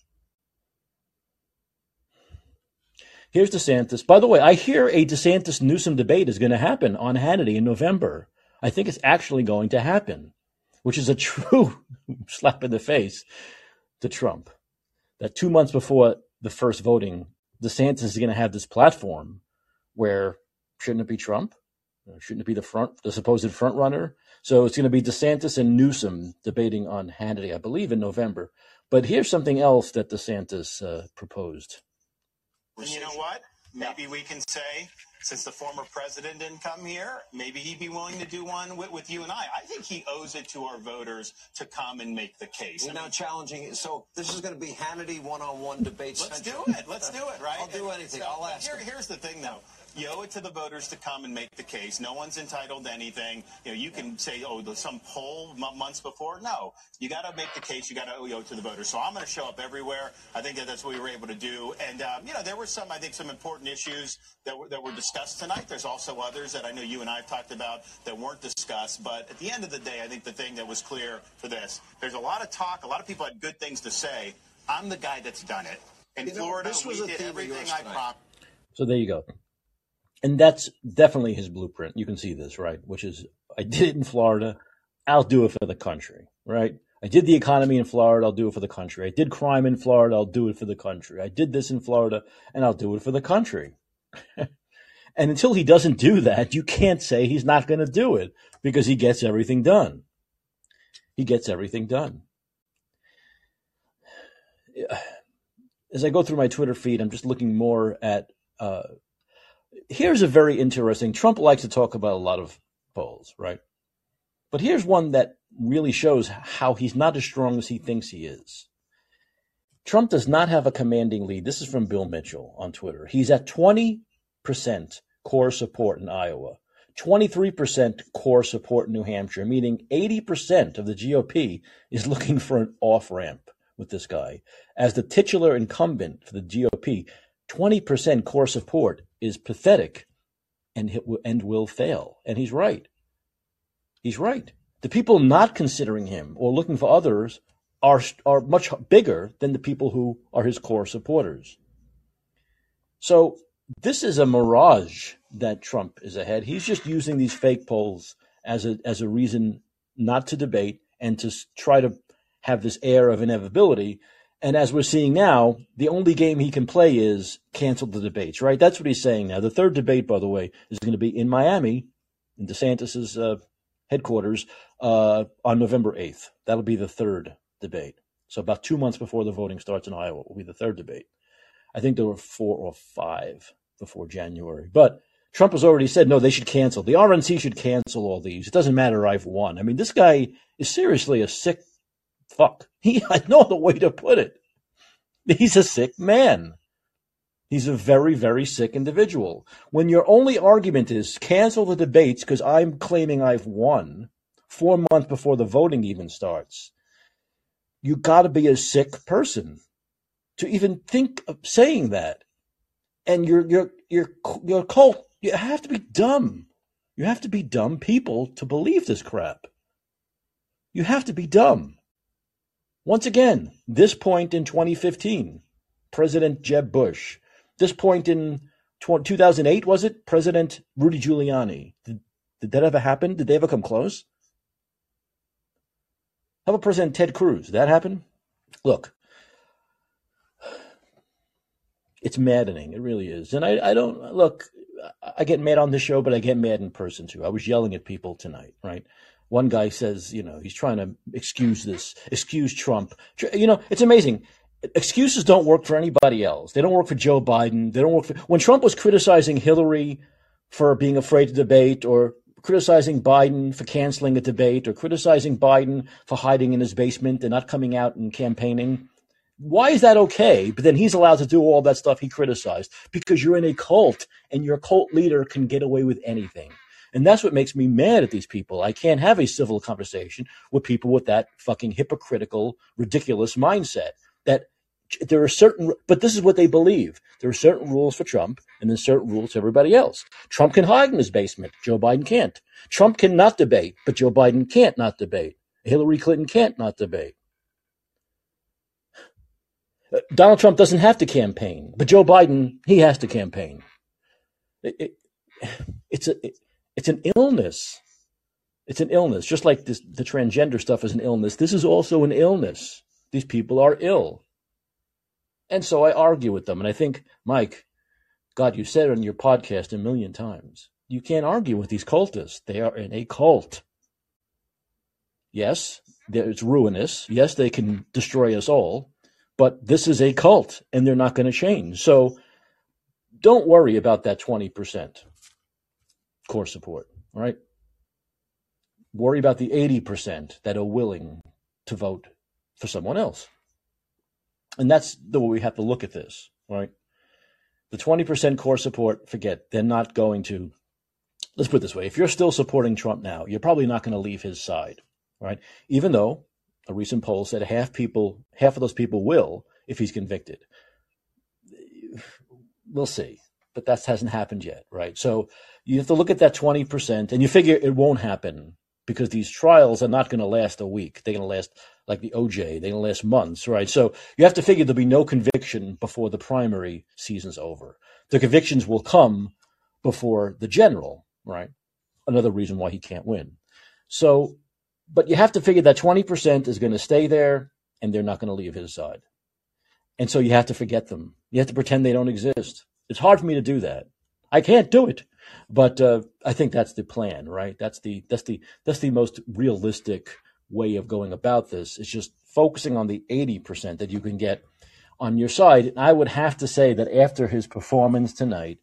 Here's DeSantis. By the way, I hear a DeSantis Newsom debate is going to happen on Hannity in November. I think it's actually going to happen which is a true slap in the face to Trump. That two months before the first voting, DeSantis is going to have this platform where shouldn't it be Trump? Shouldn't it be the front, the supposed front runner? So it's going to be DeSantis and Newsom debating on Hannity, I believe, in November. But here's something else that DeSantis uh, proposed.
You know what? Maybe we can say since the former president didn't come here, maybe he'd be willing to do one with, with you and I. I think he owes it to our voters to come and make the case.
We're now challenging. So this is going to be Hannity one-on-one debates.
Let's do it. Let's do it. Right?
I'll do anything. So, I'll ask.
Here, here's the thing, though you owe it to the voters to come and make the case. No one's entitled to anything. You know, you can say, oh, there's some poll months before. No, you got to make the case. You got to owe it to the voters. So I'm going to show up everywhere. I think that that's what we were able to do. And um, you know, there were some, I think, some important issues that were that were discussed tonight. There's also others that I know you and I have talked about that weren't discussed. But at the end of the day, I think the thing that was clear for this, there's a lot of talk. A lot of people had good things to say. I'm the guy that's done it. In you know, Florida, we did everything I promised.
So there you go and that's definitely his blueprint. You can see this, right? Which is, I did it in Florida. I'll do it for the country, right? I did the economy in Florida, I'll do it for the country. I did crime in Florida, I'll do it for the country. I did this in Florida, and I'll do it for the country. and until he doesn't do that, you can't say he's not going to do it because he gets everything done. He gets everything done. As I go through my Twitter feed, I'm just looking more at. Uh, here's a very interesting. Trump likes to talk about a lot of polls, right? But here's one that really shows how he's not as strong as he thinks he is. Trump does not have a commanding lead. This is from Bill Mitchell on Twitter. He's at 20% core support in Iowa, 23% core support in New Hampshire, meaning 80% of the GOP is looking for an off ramp with this guy. As the titular incumbent for the GOP, 20% core support is pathetic and, and will fail. And he's right. He's right. The people not considering him or looking for others are, are much bigger than the people who are his core supporters. So this is a mirage that Trump is ahead. He's just using these fake polls as a as a reason not to debate and to try to have this air of inevitability. And as we're seeing now, the only game he can play is cancel the debates, right? That's what he's saying now. The third debate, by the way, is going to be in Miami, in DeSantis's uh, headquarters, uh, on November 8th. That'll be the third debate. So about two months before the voting starts in Iowa will be the third debate. I think there were four or five before January. But Trump has already said, no, they should cancel. The RNC should cancel all these. It doesn't matter. I've won. I mean, this guy is seriously a sick fuck. He has no other way to put it. He's a sick man. He's a very, very sick individual. When your only argument is cancel the debates because I'm claiming I've won four months before the voting even starts, you got to be a sick person to even think of saying that. And you're, you're, you're, you're cult. You have to be dumb. You have to be dumb people to believe this crap. You have to be dumb. Once again, this point in 2015, President Jeb Bush. This point in 2008, was it? President Rudy Giuliani. Did, did that ever happen? Did they ever come close? How about President Ted Cruz? Did that happen? Look, it's maddening. It really is. And I, I don't look. I get mad on the show, but I get mad in person too. I was yelling at people tonight, right? One guy says, you know, he's trying to excuse this, excuse Trump. You know, it's amazing. Excuses don't work for anybody else. They don't work for Joe Biden. They don't work for when Trump was criticizing Hillary for being afraid to debate or criticizing Biden for canceling a debate or criticizing Biden for hiding in his basement and not coming out and campaigning. Why is that okay? But then he's allowed to do all that stuff he criticized because you're in a cult and your cult leader can get away with anything. And that's what makes me mad at these people. I can't have a civil conversation with people with that fucking hypocritical, ridiculous mindset that there are certain, but this is what they believe. There are certain rules for Trump and then certain rules for everybody else. Trump can hide in his basement. Joe Biden can't. Trump cannot debate, but Joe Biden can't not debate. Hillary Clinton can't not debate. Donald Trump doesn't have to campaign, but Joe Biden, he has to campaign. It, it, it's a, it's an illness. It's an illness, just like this, the transgender stuff is an illness. This is also an illness. These people are ill. And so I argue with them. And I think, Mike, God, you said it on your podcast a million times. You can't argue with these cultists. They are in a cult. Yes, it's ruinous. Yes, they can destroy us all. But this is a cult, and they're not going to change. So don't worry about that 20% core support, right? Worry about the 80% that are willing to vote for someone else. And that's the way we have to look at this, right? The 20% core support, forget, they're not going to. Let's put it this way if you're still supporting Trump now, you're probably not going to leave his side, right? Even though a recent poll said half people, half of those people will if he's convicted. We'll see, but that hasn't happened yet, right? So you have to look at that 20% and you figure it won't happen because these trials are not going to last a week. They're going to last like the OJ, they're going to last months, right? So you have to figure there'll be no conviction before the primary season's over. The convictions will come before the general, right? Another reason why he can't win. So but you have to figure that 20% is going to stay there and they're not going to leave his side. And so you have to forget them. You have to pretend they don't exist. It's hard for me to do that. I can't do it, but uh, I think that's the plan, right? That's the that's the that's the most realistic way of going about this. It's just focusing on the 80% that you can get on your side. And I would have to say that after his performance tonight,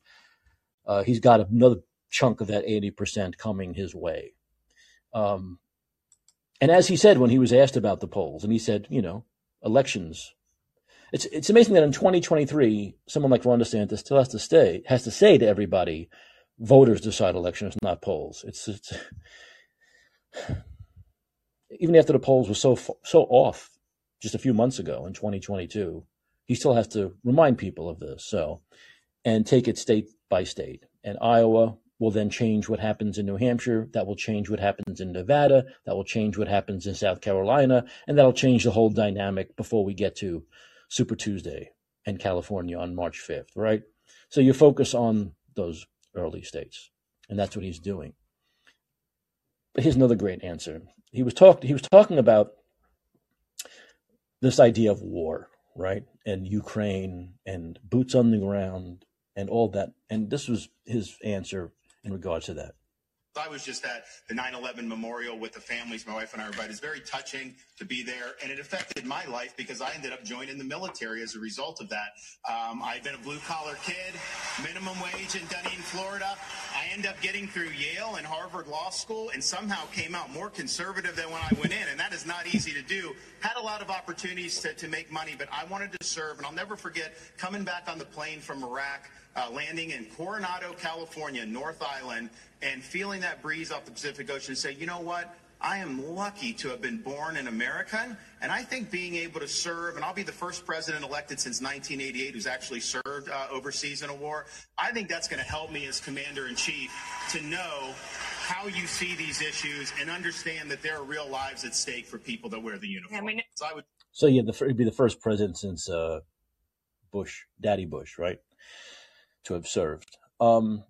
uh, he's got another chunk of that 80% coming his way. Um, and as he said when he was asked about the polls, and he said, you know, elections. It's it's amazing that in 2023, someone like Ron DeSantis still has to stay has to say to everybody, voters decide elections, not polls. It's, it's even after the polls were so so off just a few months ago in 2022, he still has to remind people of this. So, and take it state by state. And Iowa will then change what happens in New Hampshire. That will change what happens in Nevada. That will change what happens in South Carolina. And that'll change the whole dynamic before we get to Super Tuesday and California on March 5th, right? So you focus on those early states. And that's what he's doing. But here's another great answer. He was talk he was talking about this idea of war, right? And Ukraine and boots on the ground and all that. And this was his answer in regards to that.
I was just at the 9/11 memorial with the families, my wife and I were. But it's very touching to be there, and it affected my life because I ended up joining the military as a result of that. Um, I've been a blue collar kid, minimum wage in Dunedin, Florida. I ended up getting through Yale and Harvard Law School, and somehow came out more conservative than when I went in, and that is not easy to do. Had a lot of opportunities to, to make money, but I wanted to serve, and I'll never forget coming back on the plane from Iraq uh, landing in Coronado, California, North Island, and feeling that breeze off the Pacific Ocean and say, you know what? I am lucky to have been born an American, and I think being able to serve, and I'll be the first president elected since 1988 who's actually served uh, overseas in a war. I think that's going to help me as commander in chief to know how you see these issues and understand that there are real lives at stake for people that wear the uniform. I mean, so I would.
So yeah, the, it'd be the first president since uh, Bush, Daddy Bush, right? To have served. Um,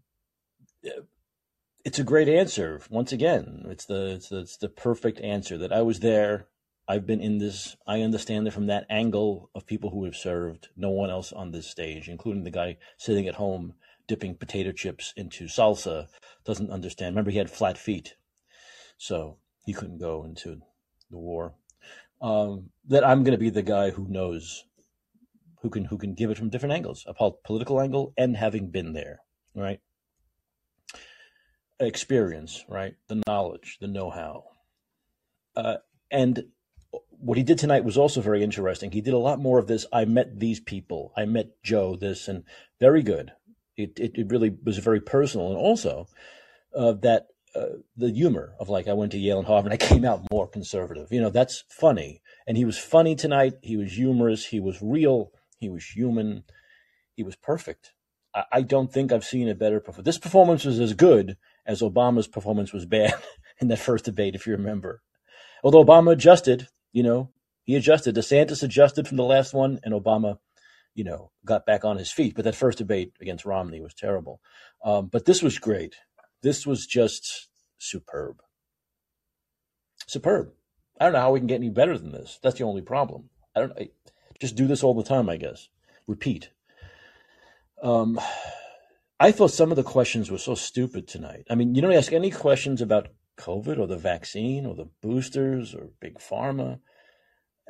it's a great answer. Once again, it's the, it's the it's the perfect answer that I was there. I've been in this. I understand it from that angle of people who have served. No one else on this stage, including the guy sitting at home dipping potato chips into salsa, doesn't understand. Remember, he had flat feet, so he couldn't go into the war. Um, that I'm going to be the guy who knows who can who can give it from different angles, a political angle and having been there, right? Experience, right? The knowledge, the know-how, uh, and what he did tonight was also very interesting. He did a lot more of this. I met these people. I met Joe. This and very good. It it, it really was very personal, and also uh, that uh, the humor of like I went to Yale and Harvard. and I came out more conservative. You know, that's funny. And he was funny tonight. He was humorous. He was real. He was human. He was perfect. I, I don't think I've seen a better performance. This performance was as good as Obama's performance was bad in that first debate, if you remember. Although Obama adjusted, you know, he adjusted. DeSantis adjusted from the last one, and Obama, you know, got back on his feet. But that first debate against Romney was terrible. Um, but this was great. This was just superb. Superb. I don't know how we can get any better than this. That's the only problem. I don't. Just do this all the time, I guess. Repeat. Um, I thought some of the questions were so stupid tonight. I mean, you don't ask any questions about COVID or the vaccine or the boosters or big pharma.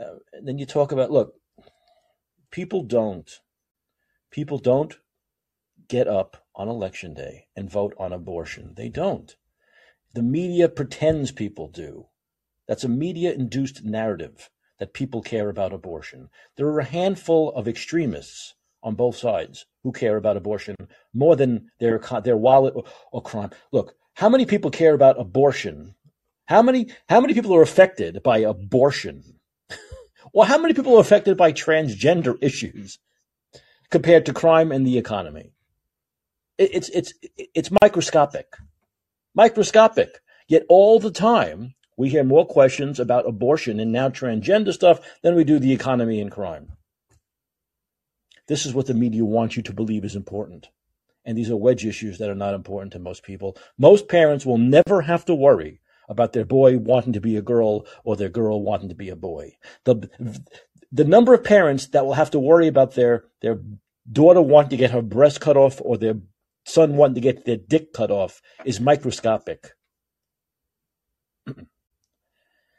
Uh, and then you talk about look, people don't, people don't get up on election day and vote on abortion. They don't. The media pretends people do. That's a media induced narrative that people care about abortion. There are a handful of extremists on both sides who care about abortion more than their their wallet or, or crime. Look, how many people care about abortion? How many how many people are affected by abortion? well, how many people are affected by transgender issues compared to crime and the economy? It, it's it's it's microscopic, microscopic. Yet all the time we hear more questions about abortion and now transgender stuff than we do the economy and crime. This is what the media wants you to believe is important. And these are wedge issues that are not important to most people. Most parents will never have to worry about their boy wanting to be a girl or their girl wanting to be a boy. The, the number of parents that will have to worry about their, their daughter wanting to get her breast cut off or their son wanting to get their dick cut off is microscopic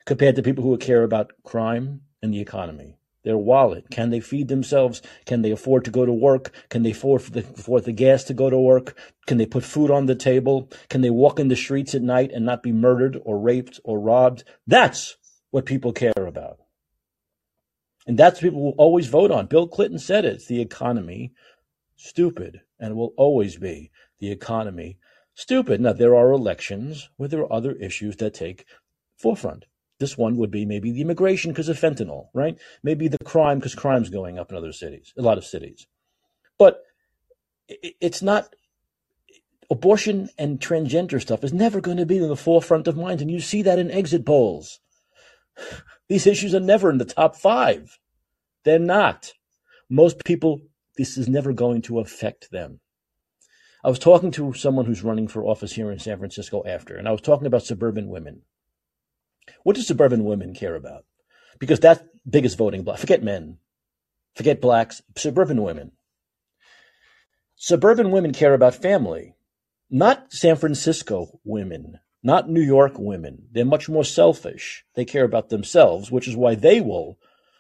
compared to people who care about crime and the economy. Their wallet. Can they feed themselves? Can they afford to go to work? Can they afford the, afford the gas to go to work? Can they put food on the table? Can they walk in the streets at night and not be murdered or raped or robbed? That's what people care about. And that's what people will always vote on. Bill Clinton said it. It's the economy. Stupid. And will always be the economy. Stupid. Now, there are elections where there are other issues that take forefront. This one would be maybe the immigration because of fentanyl, right? Maybe the crime because crime's going up in other cities, a lot of cities. But it's not abortion and transgender stuff is never going to be in the forefront of minds. And you see that in exit polls. These issues are never in the top five. They're not. Most people, this is never going to affect them. I was talking to someone who's running for office here in San Francisco after, and I was talking about suburban women. What do suburban women care about? Because that's biggest voting block. Forget men. Forget blacks. Suburban women. Suburban women care about family, not San Francisco women, not New York women. They're much more selfish. They care about themselves, which is why they will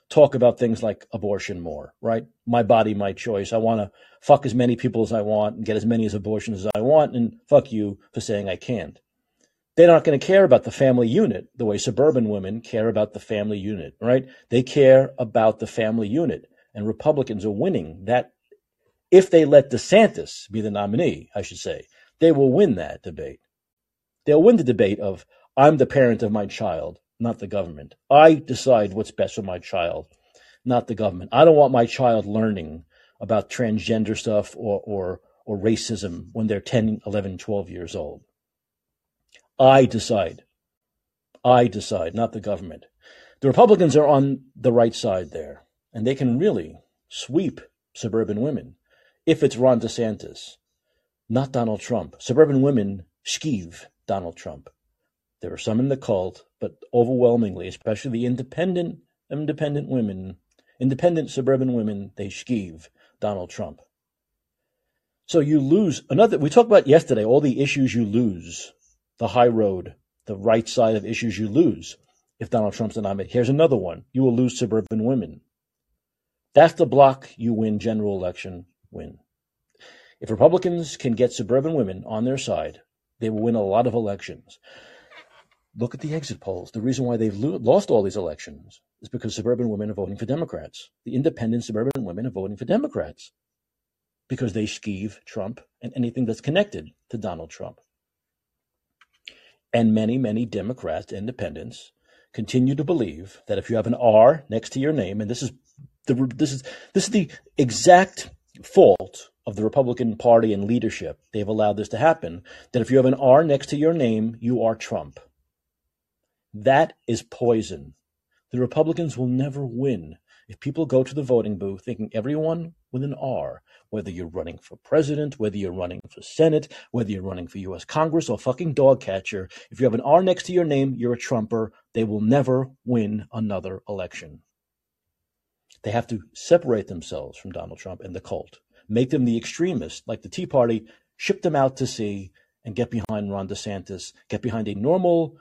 talk about things like abortion more, right? My body, my choice. I want to fuck as many people as I want and get as many as abortions as I want, and fuck you for saying I can't they're not going to care about the family unit the way suburban women care about the family unit, right? They care about the family unit. And Republicans are winning that. If they let DeSantis be the nominee, I should say, they will win that debate. They'll win the debate of, I'm the parent of my child, not the government. I decide what's best for my child, not the government. I don't want my child learning about transgender stuff or, or, or racism when they're 10, 11, 12 years old. I decide. I decide, not the government. The Republicans are on the right side there, and they can really sweep suburban women if it's Ron DeSantis, not Donald Trump. Suburban women skeeve Donald Trump. There are some in the cult, but overwhelmingly, especially the independent independent women, independent suburban women, they skeeve Donald Trump. So you lose another we talked about yesterday all the issues you lose the high road, the right side of issues you lose if Donald Trump's the nominee. Here's another one. You will lose suburban women. That's the block you win general election win. If Republicans can get suburban women on their side, they will win a lot of elections. Look at the exit polls. The reason why they've lost all these elections is because suburban women are voting for Democrats. The independent suburban women are voting for Democrats because they skeeve Trump and anything that's connected to Donald Trump and many, many Democrats, independents, continue to believe that if you have an R next to your name, and this is the this is this is the exact fault of the Republican Party and leadership. They've allowed this to happen. That if you have an R next to your name, you are Trump. That is poison. The Republicans will never win if people go to the voting booth thinking everyone with an R, whether you're running for president, whether you're running for Senate, whether you're running for US Congress or fucking dog catcher, if you have an R next to your name, you're a Trumper. They will never win another election. They have to separate themselves from Donald Trump and the cult, make them the extremists, like the Tea Party, ship them out to sea and get behind Ron DeSantis, get behind a normal,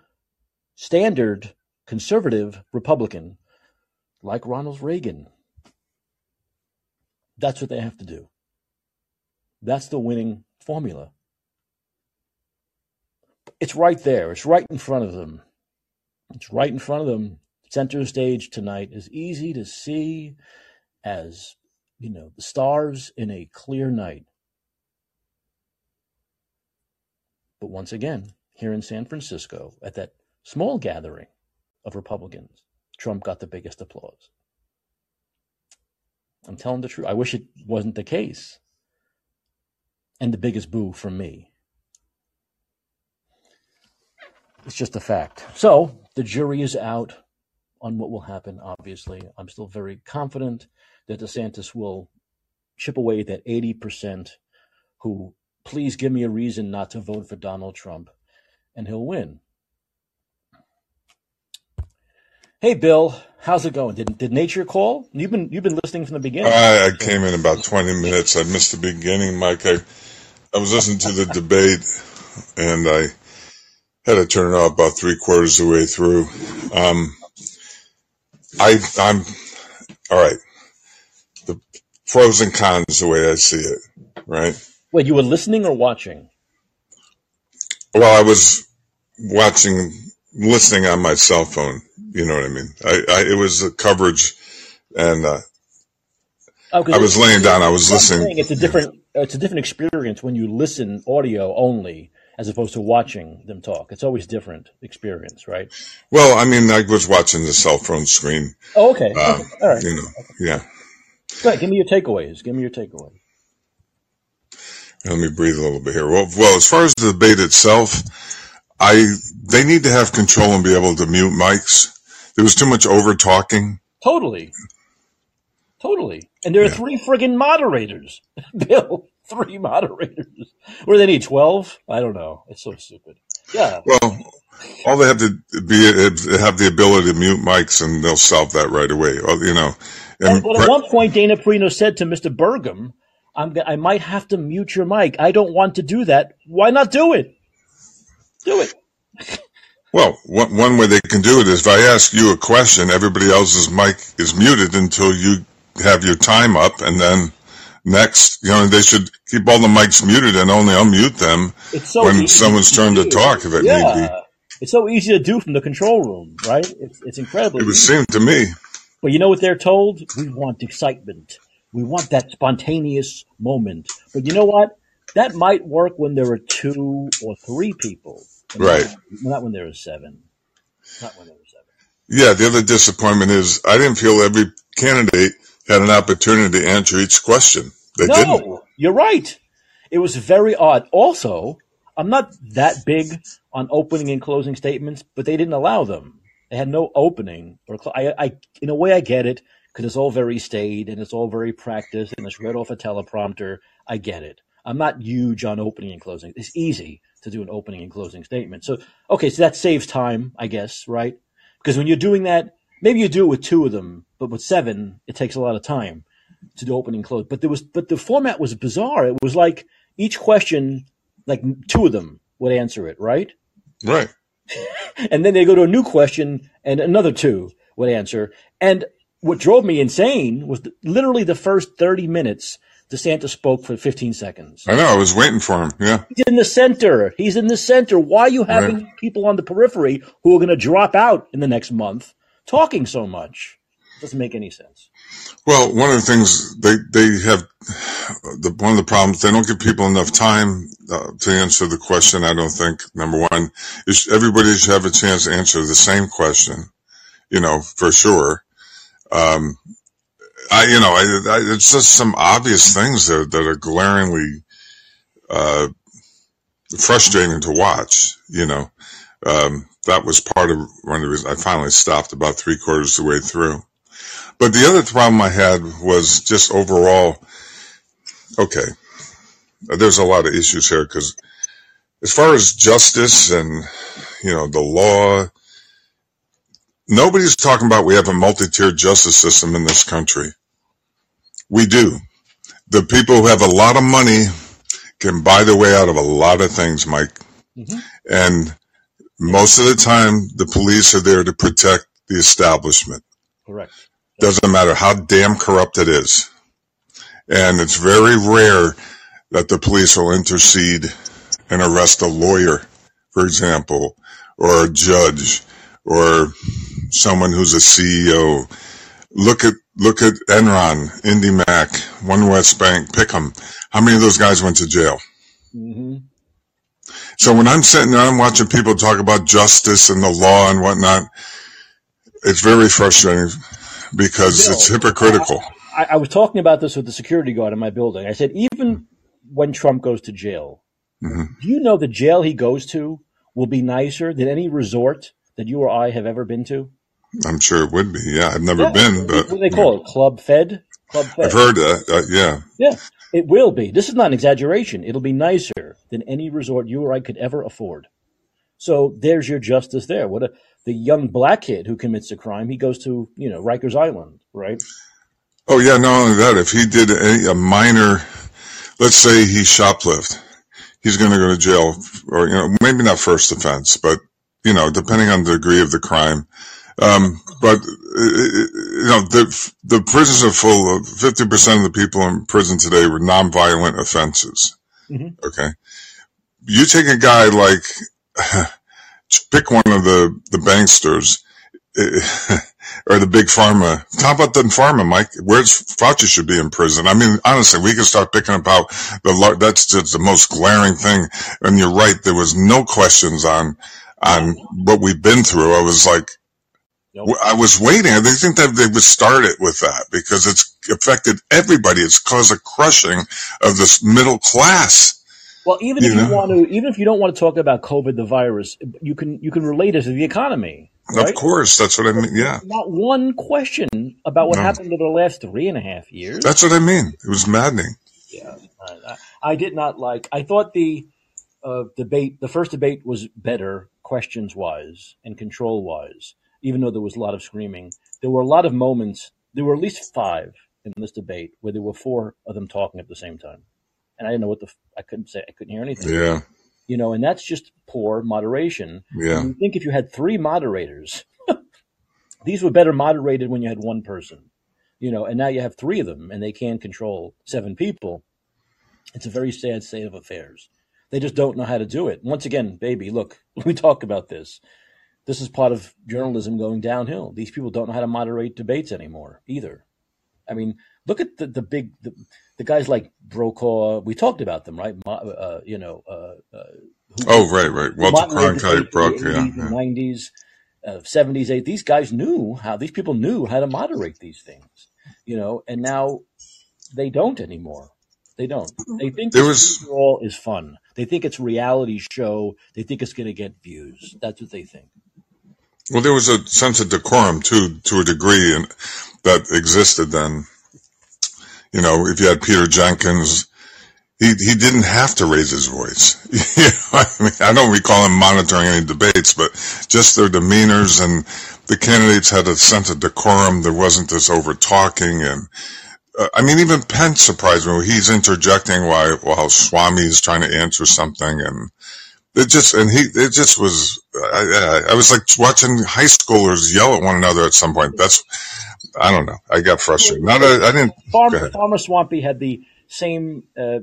standard, conservative Republican like Ronald Reagan. That's what they have to do. That's the winning formula. It's right there. It's right in front of them. It's right in front of them. Center stage tonight is easy to see as, you know, the stars in a clear night. But once again, here in San Francisco, at that small gathering of Republicans, Trump got the biggest applause. I'm telling the truth. I wish it wasn't the case. And the biggest boo from me. It's just a fact. So the jury is out on what will happen, obviously. I'm still very confident that DeSantis will chip away that 80% who, please give me a reason not to vote for Donald Trump, and he'll win. Hey, Bill, how's it going? Did did nature call? You've been you've been listening from the beginning.
I, I came in about 20 minutes. I missed the beginning, Mike. I, I was listening to the debate and I had to turn it off about three quarters of the way through. Um, I, I'm, all right. The pros and cons, the way I see it, right?
Wait, you were listening or watching?
Well, I was watching, listening on my cell phone. You know what I mean? I, I it was the coverage and, uh,
Oh,
I was laying down. I was listening.
It's a different it's a different experience when you listen audio only as opposed to watching them talk. It's always different experience, right?
Well, I mean, I was watching the cell phone screen.
Oh, okay.
Um,
okay. All right.
you know, yeah.
Go ahead. Give me your takeaways. Give me your takeaways.
Let me breathe a little bit here. Well, well, as far as the debate itself, I they need to have control and be able to mute mics. There was too much over talking.
Totally. Totally. And there are
Yeah.
three friggin' moderators. Bill, three moderators. What do they need? 12? I don't know. It's so stupid. Yeah.
Well, all they have to be have the ability to mute mics, and they'll solve that right away. You know,
And,
and
but at one point, Dana Perino said to Mr. Burgum, I'm, I might have to mute your mic. I don't want to do that. Why not do it? Do it.
well, one, one way they can do it is if I ask you a question, everybody else's mic is muted until you have your time up, and then next, you know, they should keep all the mics muted and only unmute them
so
when someone's
to
turn to
do.
talk, if it need be.
Yeah. It's so easy to do from the control room, right? It's, it's incredibly
It would
easy.
seem to me.
But you know what they're told? We want excitement. We want that spontaneous moment. But you know what? That might work when there are two or three people. but
Right.
Not, not when there are seven. Not when there are seven.
Yeah, the other disappointment is I didn't feel every candidate had an opportunity to answer each question. They
no,
didn't.
you're right. It was very odd. Also, I'm not that big on opening and closing statements, but they didn't allow them. They had no opening or cl- I, I, in a way, I get it because it's all very staid and it's all very practiced and it's read off a teleprompter. I get it. I'm not huge on opening and closing. It's easy to do an opening and closing statement. So, okay, so that saves time, I guess, right? Because when you're doing that, maybe you do it with two of them, but with seven, it takes a lot of time to do open and close. But there was, but the format was bizarre. It was like each question, like two of them would answer it, right?
Right.
And then they go to a new question, and another two would answer. And what drove me insane was literally the first thirty minutes. DeSantis spoke for 15 seconds.
I know. I was waiting for him. Yeah.
He's in the center. He's in the center. Why are you having
Right.
people on the periphery who are going to drop out in the next month talking so much? Doesn't make any sense.
Well, one of the things they they have the one of the problems they don't give people enough time uh, to answer the question. I don't think number one is everybody should have a chance to answer the same question. You know, for sure. Um, I you know I, I, it's just some obvious things that that are glaringly uh, frustrating to watch. You know, um, that was part of one of the reasons I finally stopped about three quarters of the way through. But the other problem I had was just overall. Okay, there's a lot of issues here because as far as justice and you know the law, nobody's talking about we have a multi-tiered justice system in this country. We do. The people who have a lot of money can buy their way out of a lot of things, Mike.
Mhm.
And most of the time, the police are there to protect the establishment.
Correct.
Doesn't matter how damn corrupt it is. And it's very rare that the police will intercede and arrest a lawyer, for example, or a judge, or someone who's a CEO. Look at look at Enron, IndyMac, One West Bank, pick 'em. How many of those guys went to jail?
hmm
So when I'm sitting there, I'm watching people talk about justice and the law and whatnot. It's very frustrating because it's hypocritical.
I, I was talking about this with the security guard in my building. I said, even when Trump goes to jail,
hmm
do you know the jail he goes to will be nicer than any resort that you or I have ever been to?
I'm sure it would be. Yeah, I've never
Yeah.
been,
What
but
do they call it? Club Fed? Club Fed.
I've heard that. Uh, yeah,
Yeah, it will be. This is not an exaggeration. It'll be nicer than any resort you or I could ever afford. So there's your justice there. What a the young black kid who commits a crime, he goes to you know Rikers Island, right?
Oh yeah, not only that, if he did a, a minor, let's say he shoplift, he's going to go to jail, or you know, maybe not first offense, but you know, depending on the degree of the crime. Um, but uh, you know, the the prisons are full of fifty percent of the people in prison today were nonviolent offenses.
Mhm.
Okay, you take a guy like pick one of the the banksters. eh, Or the big pharma. How about the pharma, Mike? Where's Fauci should be in prison? I mean, honestly, we can start picking about the. That's just the most glaring thing. And you're right. There was no questions on on what we've been through. I was like,
Nope.
I was waiting. I didn't think that they would start it with that because it's affected everybody. It's caused a crushing of this middle class.
Well, even
You
if you
know?
want to, even if you don't want to talk about COVID, the virus, you can you can relate it to the economy, right?
Of course, that's what I mean. Yeah,
Not one question about what
No.
happened over the last three and a half years.
that's what I mean. It was maddening.
Yeah, I, I I did not like. I thought the uh, debate, the first debate, was better questions wise and control wise. Even though there was a lot of screaming, there were a lot of moments. There were at least five in this debate where there were four of them talking at the same time, and I didn't know what the. f- I couldn't say. I couldn't hear anything.
Yeah,
You know, and that's just poor moderation.
yeah.
You think if you had three moderators, these were better moderated when you had one person, you know, and now you have three of them and they can control seven people. It's a very sad state of affairs. They just don't know how to do it. Once again, baby, look, we talk about this. This is part of journalism going downhill. These people don't know how to moderate debates anymore either. I mean, look at the, the big, the, the guys like Brokaw. We talked about them, right? Uh, you know, uh, uh, who,
Oh, right, right. Walter Cronkite,
debates
Brock,
in the
yeah,
80s
yeah.
and 90s, uh, 70s, 80s. These guys knew how, these people knew how to moderate these things, you know, and now they don't anymore. They don't. They think
There
this
was,
all is fun. They think it's reality show. They think it's going to get views. That's what they think.
Well, there was a sense of decorum too, to a degree, and that existed then. You know, if you had Peter Jennings, he he didn't have to raise his voice. you know, I mean, I don't recall him monitoring any debates, but just their demeanors and the candidates had a sense of decorum. There wasn't this over talking, and uh, I mean, even Pence surprised me. He's interjecting while while Swami is trying to answer something, and it just and he it just was. I, I, I was like watching high schoolers yell at one another at some point. That's I don't know. I got frustrated. Not a, I didn't.
Farmer. Ramaswamy had the same, uh,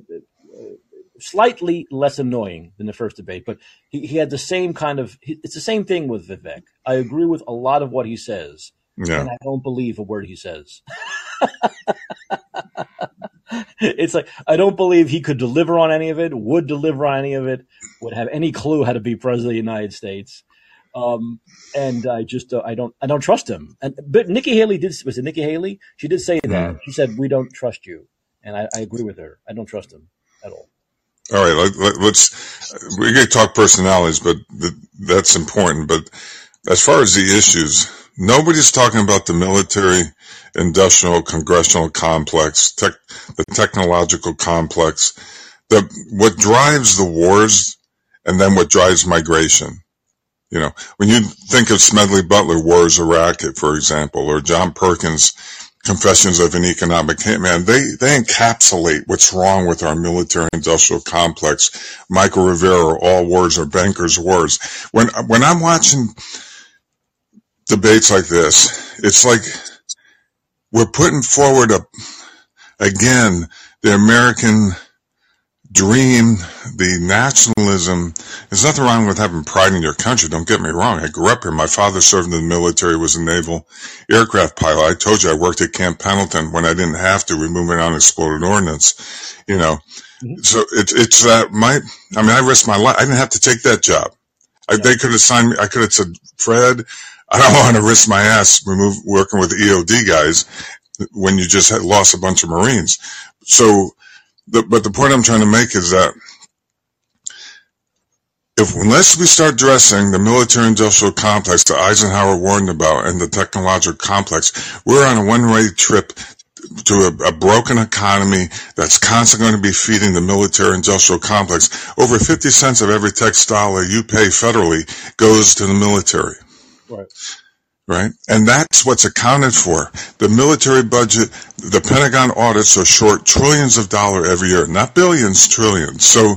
slightly less annoying than the first debate, but he, he had the same kind of, it's the same thing with Vivek. I agree with a lot of what he says,
Yeah.
and I don't believe a word he says. it's like, I don't believe he could deliver on any of it, would deliver on any of it, would have any clue how to be president of the United States. Um, and I just, uh, I don't, I don't trust him. And, but Nikki Haley did, was it Nikki Haley? She did say that.
Mm.
She said, we don't trust you. And I, I agree with her. I don't trust him at all.
All right. Let, let, let's. We can talk personalities, but th- that's important. But as far as the issues, nobody's talking about the military, industrial, congressional complex, tech, the technological complex, the what drives the wars, and then what drives migration. You know, when you think of Smedley Butler, War Is a Racket, for example, or John Perkins, Confessions of an Economic Hitman, they, they encapsulate what's wrong with our military industrial complex. Michael Rivero, All Wars are Bankers' Wars. When, when I'm watching debates like this, it's like we're putting forward a, again, the American dream, the nationalism. There's nothing wrong with having pride in your country. Don't get me wrong. I grew up here. My father served in the military, was a naval aircraft pilot. I told you I worked at Camp Pendleton when I didn't have to remove an unexploded ordnance, you know.
Mhm.
So it's, it's that my, I mean, I risked my life. I didn't have to take that job. I,
Yeah.
they could have signed me. I could have said, Fred, I don't want to risk my ass remove, working with EOD guys when you just had lost a bunch of Marines. So, the, but the point I'm trying to make is that if unless we start dressing the military industrial complex that Eisenhower warned about and the technological complex, we're on a one way trip to a, a, broken economy that's constantly going to be feeding the military industrial complex. Over 50 cents of every tax dollar you pay federally goes to the military.
Right.
Right. And that's what's accounted for. The military budget, the Pentagon audits are short trillions of dollars every year, not billions, trillions. So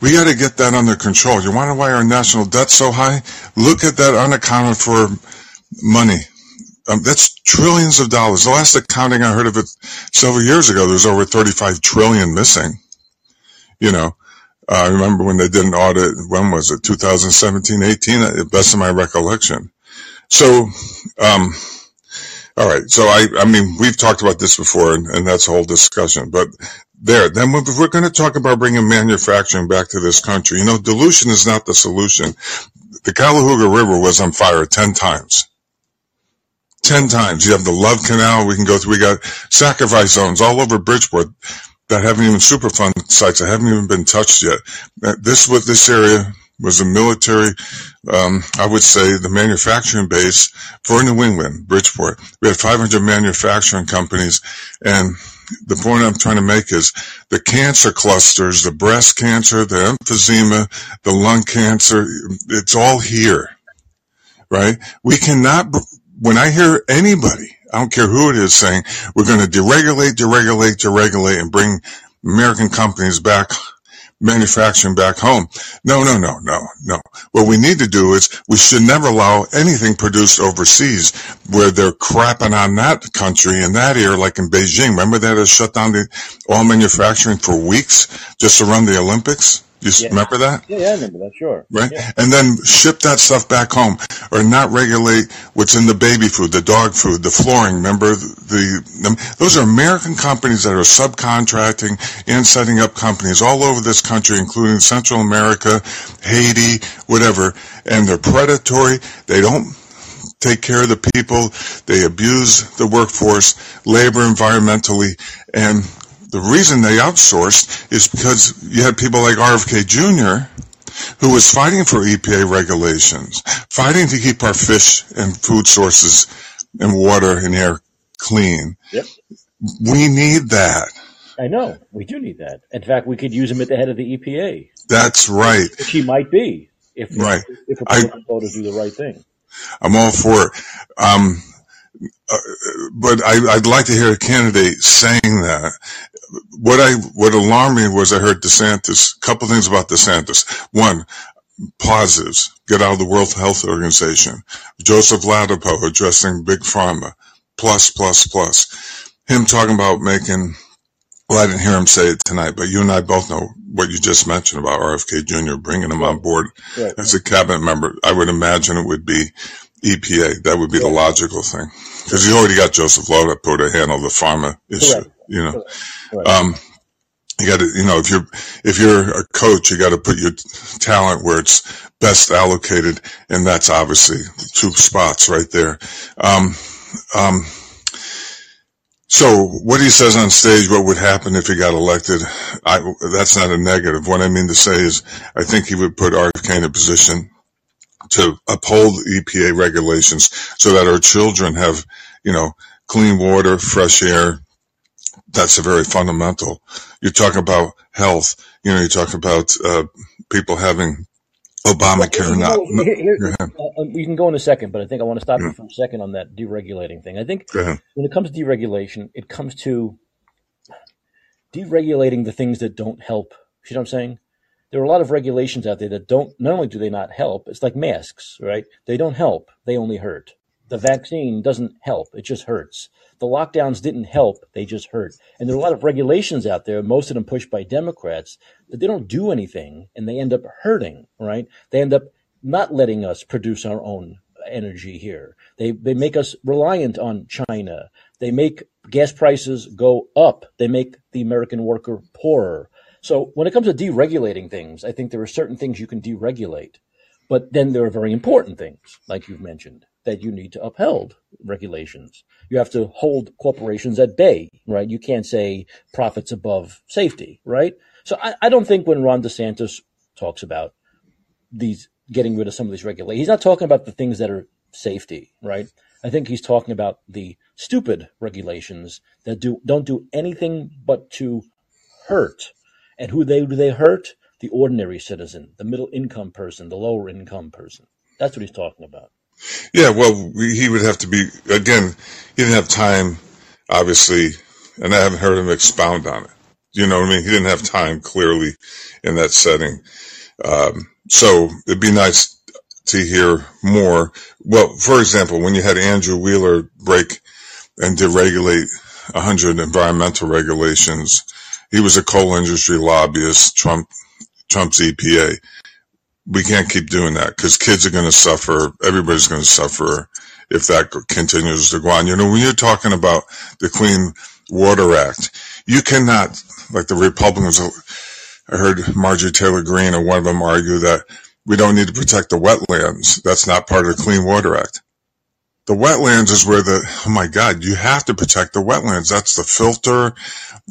we got to get that under control. You wonder why our national debt's so high? Look at that unaccounted for money um, that's trillions of dollars. The last accounting I heard of it several years ago, there was over 35 trillion missing. You know, uh, I remember when they did an audit. When was it? 2017, 18, at best of my recollection. So, um, all right. So I, I mean, we've talked about this before, and, and that's a whole discussion. But there, then we're, going to talk about bringing manufacturing back to this country. You know, dilution is not the solution. The Cuyahoga River was on fire ten times 10 times. You have the Love Canal we can go through. We got sacrifice zones all over Bridgeport that haven't even Superfund sites that haven't even been touched yet. This what this area was a military, um, I would say the manufacturing base for New England, Bridgeport. We had 500 manufacturing companies and the point I'm trying to make is the cancer clusters, the breast cancer, the emphysema, the lung cancer, it's all here, right? We cannot when I hear anybody, I don't care who it is saying, we're going to deregulate, deregulate, deregulate and bring American companies back, manufacturing back home. No, no, no, no, no. What we need to do is we should never allow anything produced overseas where they're crapping on that country in that area, like in Beijing. Remember that has shut down the all manufacturing for weeks just to run the Olympics? You yeah. remember that?
Yeah, yeah, I remember that, sure.
Right?
Yeah.
And then ship that stuff back home or not regulate what's in the baby food, the dog food, the flooring. Remember the, the those are American companies that are subcontracting and setting up companies all over this country, including Central America, Haiti, whatever. And they're predatory. They don't take care of the people. They abuse the workforce, labor environmentally, and the reason they outsourced is because you had people like RFK Jr., who was fighting for EPA regulations, fighting to keep our fish and food sources and water and air clean.
Yep.
We need that.
I know. We do need that. In fact, we could use him at the head of the EPA.
That's right.
Which he might be if,
right.
if, if a voters do the right thing.
I'm all for it. Um, uh, but I, would like to hear a candidate saying that. What I what alarmed me was I heard DeSantis. A couple things about DeSantis. One, positives. Get out of the World Health Organization. Joseph Ladapo addressing big pharma. Plus, plus, plus. Him talking about making. Well, I didn't hear him say it tonight, but you and I both know what you just mentioned about RFK Jr. bringing him on board
right.
as a cabinet member. I would imagine it would be EPA. That would be yeah. the logical thing because you already got Joseph Ladapo to handle the pharma issue.
Correct.
You know, Correct. um, you got to, you know, if you're if you're a coach, you got to put your talent where it's best allocated, and that's obviously the two spots right there. Um, um, so what he says on stage, what would happen if he got elected? I, that's not a negative. What I mean to say is, I think he would put RFK in a position to uphold EPA regulations so that our children have, you know, clean water, fresh air. That's a very fundamental. You talk about health, you know, you talk about uh, people having Obamacare
not. Here, here, uh, uh, we can go in a second, but I think I want to stop yeah. you for a second on that deregulating thing. I think when it comes to deregulation, it comes to deregulating the things that don't help. You know what I'm saying? There are a lot of regulations out there that don't not only do they not help it's like masks right? They don't help they only hurt. The vaccine doesn't help it just hurts. The lockdowns didn't help they just hurt. And there are a lot of regulations out there most of them pushed by democrats that they don't do anything and they end up hurting right? They end up not letting us produce our own energy here. They they make us reliant on china. They make gas prices go up. They make the american worker poorer so when it comes to deregulating things, I think there are certain things you can deregulate, but then there are very important things, like you've mentioned, that you need to uphold regulations. You have to hold corporations at bay, right? You can't say profits above safety, right? So I, I don't think when Ron DeSantis talks about these getting rid of some of these regulations, he's not talking about the things that are safety, right? I think he's talking about the stupid regulations that do don't do anything but to hurt. And who they do they hurt? The ordinary citizen, the middle income person, the lower income person. That's what he's talking about.
Yeah, well, we, he would have to be again. He didn't have time, obviously, and I haven't heard him expound on it. You know what I mean? He didn't have time clearly in that setting. Um, so it'd be nice to hear more. Well, for example, when you had Andrew Wheeler break and deregulate 100 environmental regulations, he was a coal industry lobbyist, Trump, Trump's EPA. We can't keep doing that because kids are going to suffer. Everybody's going to suffer if that continues to go on. You know, when you're talking about the Clean Water Act, you cannot, like the Republicans, I heard Marjorie Taylor Greene or one of them argue that we don't need to protect the wetlands. That's not part of the Clean Water Act. The wetlands is where the, oh my God, you have to protect the wetlands. That's the filter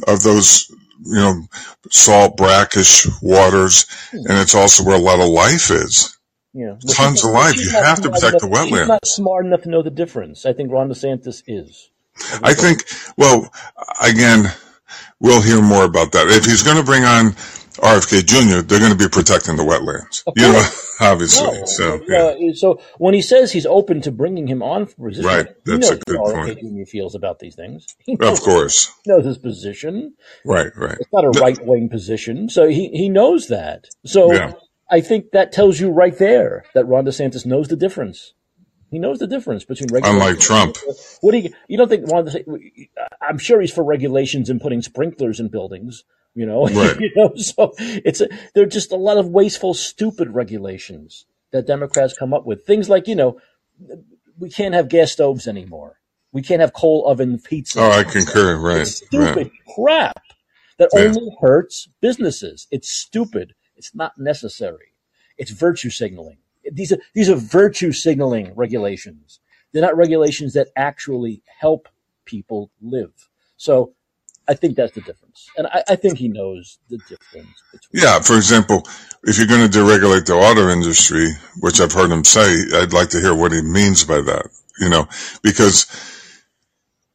of those, you know, salt, brackish waters. Hmm. And it's also where a lot of life is.
Yeah,
Tons of life. You have to protect the
He's
wetlands.
not smart enough to know the difference. I think Ron DeSantis is.
I think, well, again, we'll hear more about that. If he's going to bring on RFK Jr., they're going to be protecting the wetlands, you know, obviously.
No,
So, yeah.
uh, so when he says he's open to bringing him on for position,
Right,
he
that's
knows
a good
how RFK
point.
Jr. feels about these things. Knows,
Of course.
knows his position.
Right, right.
It's not a right wing position, so he he knows that. So
Yeah.
I think that tells you right there that Ron DeSantis knows the difference. He knows the difference between regulations.
Unlike Trump.
What do you you don't think Ron DeSantis? I'm sure he's for regulations and putting sprinklers in buildings. You know,
Right.
you know. So it's a, there are just a lot of wasteful, stupid regulations that Democrats come up with. Things like you know, we can't have gas stoves anymore. We can't have coal oven pizza.
Oh, I concur. Right,
It's stupid
right.
crap that
Yeah.
only hurts businesses. It's stupid. It's not necessary. It's virtue signaling. These are these are virtue signaling regulations. They're not regulations that actually help people live. So I think that's the difference. And I, I think he knows the difference between
Yeah, for example, if you're going to deregulate the auto industry, which I've heard him say, I'd like to hear what he means by that, you know, because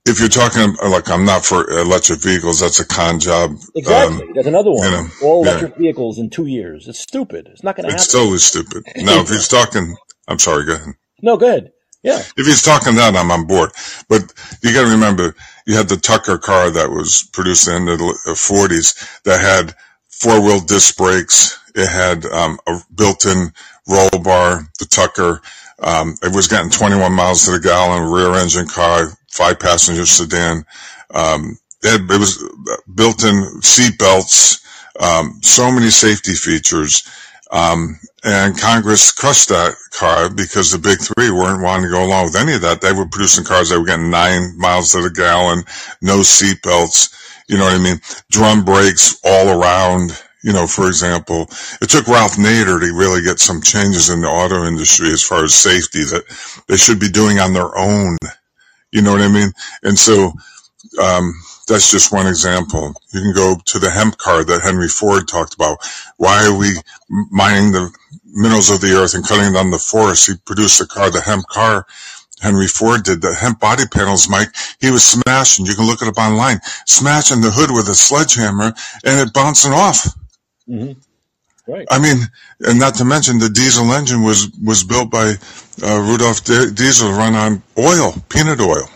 if you're talking like I'm not for electric vehicles, that's a con job.
Exactly.
Um,
That's another one.
you know,
All
yeah.
electric vehicles in two years. It's stupid. It's not going to happen.
it's totally stupid. Now, if he's talking, I'm sorry, go ahead.
no, go ahead. Yeah.
If he's talking that, I'm on board. But you got to remember, you had the Tucker car that was produced in the uh, 40s that had four wheel disc brakes. It had um, a built-in roll bar. The Tucker, um, it was getting 21 miles to the gallon. Rear engine car, five passenger sedan. Um, it, it was built-in seat belts. Um, so many safety features. Um, and Congress crushed that car because the big three weren't wanting to go along with any of that. They were producing cars that were getting nine miles to the gallon, no seat belts. You know what I mean? Drum brakes all around. You know, for example, it took Ralph Nader to really get some changes in the auto industry as far as safety that they should be doing on their own. You know what I mean? And so, um, that's just one example. You can go to the hemp car that Henry Ford talked about. Why are we mining the minerals of the earth and cutting down the forest? He produced a car, the hemp car. Henry Ford did the hemp body panels, Mike. He was smashing. You can look it up online. Smashing the hood with a sledgehammer and it bouncing off.
hmm Right.
I mean, and not to mention the diesel engine was was built by uh, Rudolph D- Diesel run on oil, peanut oil.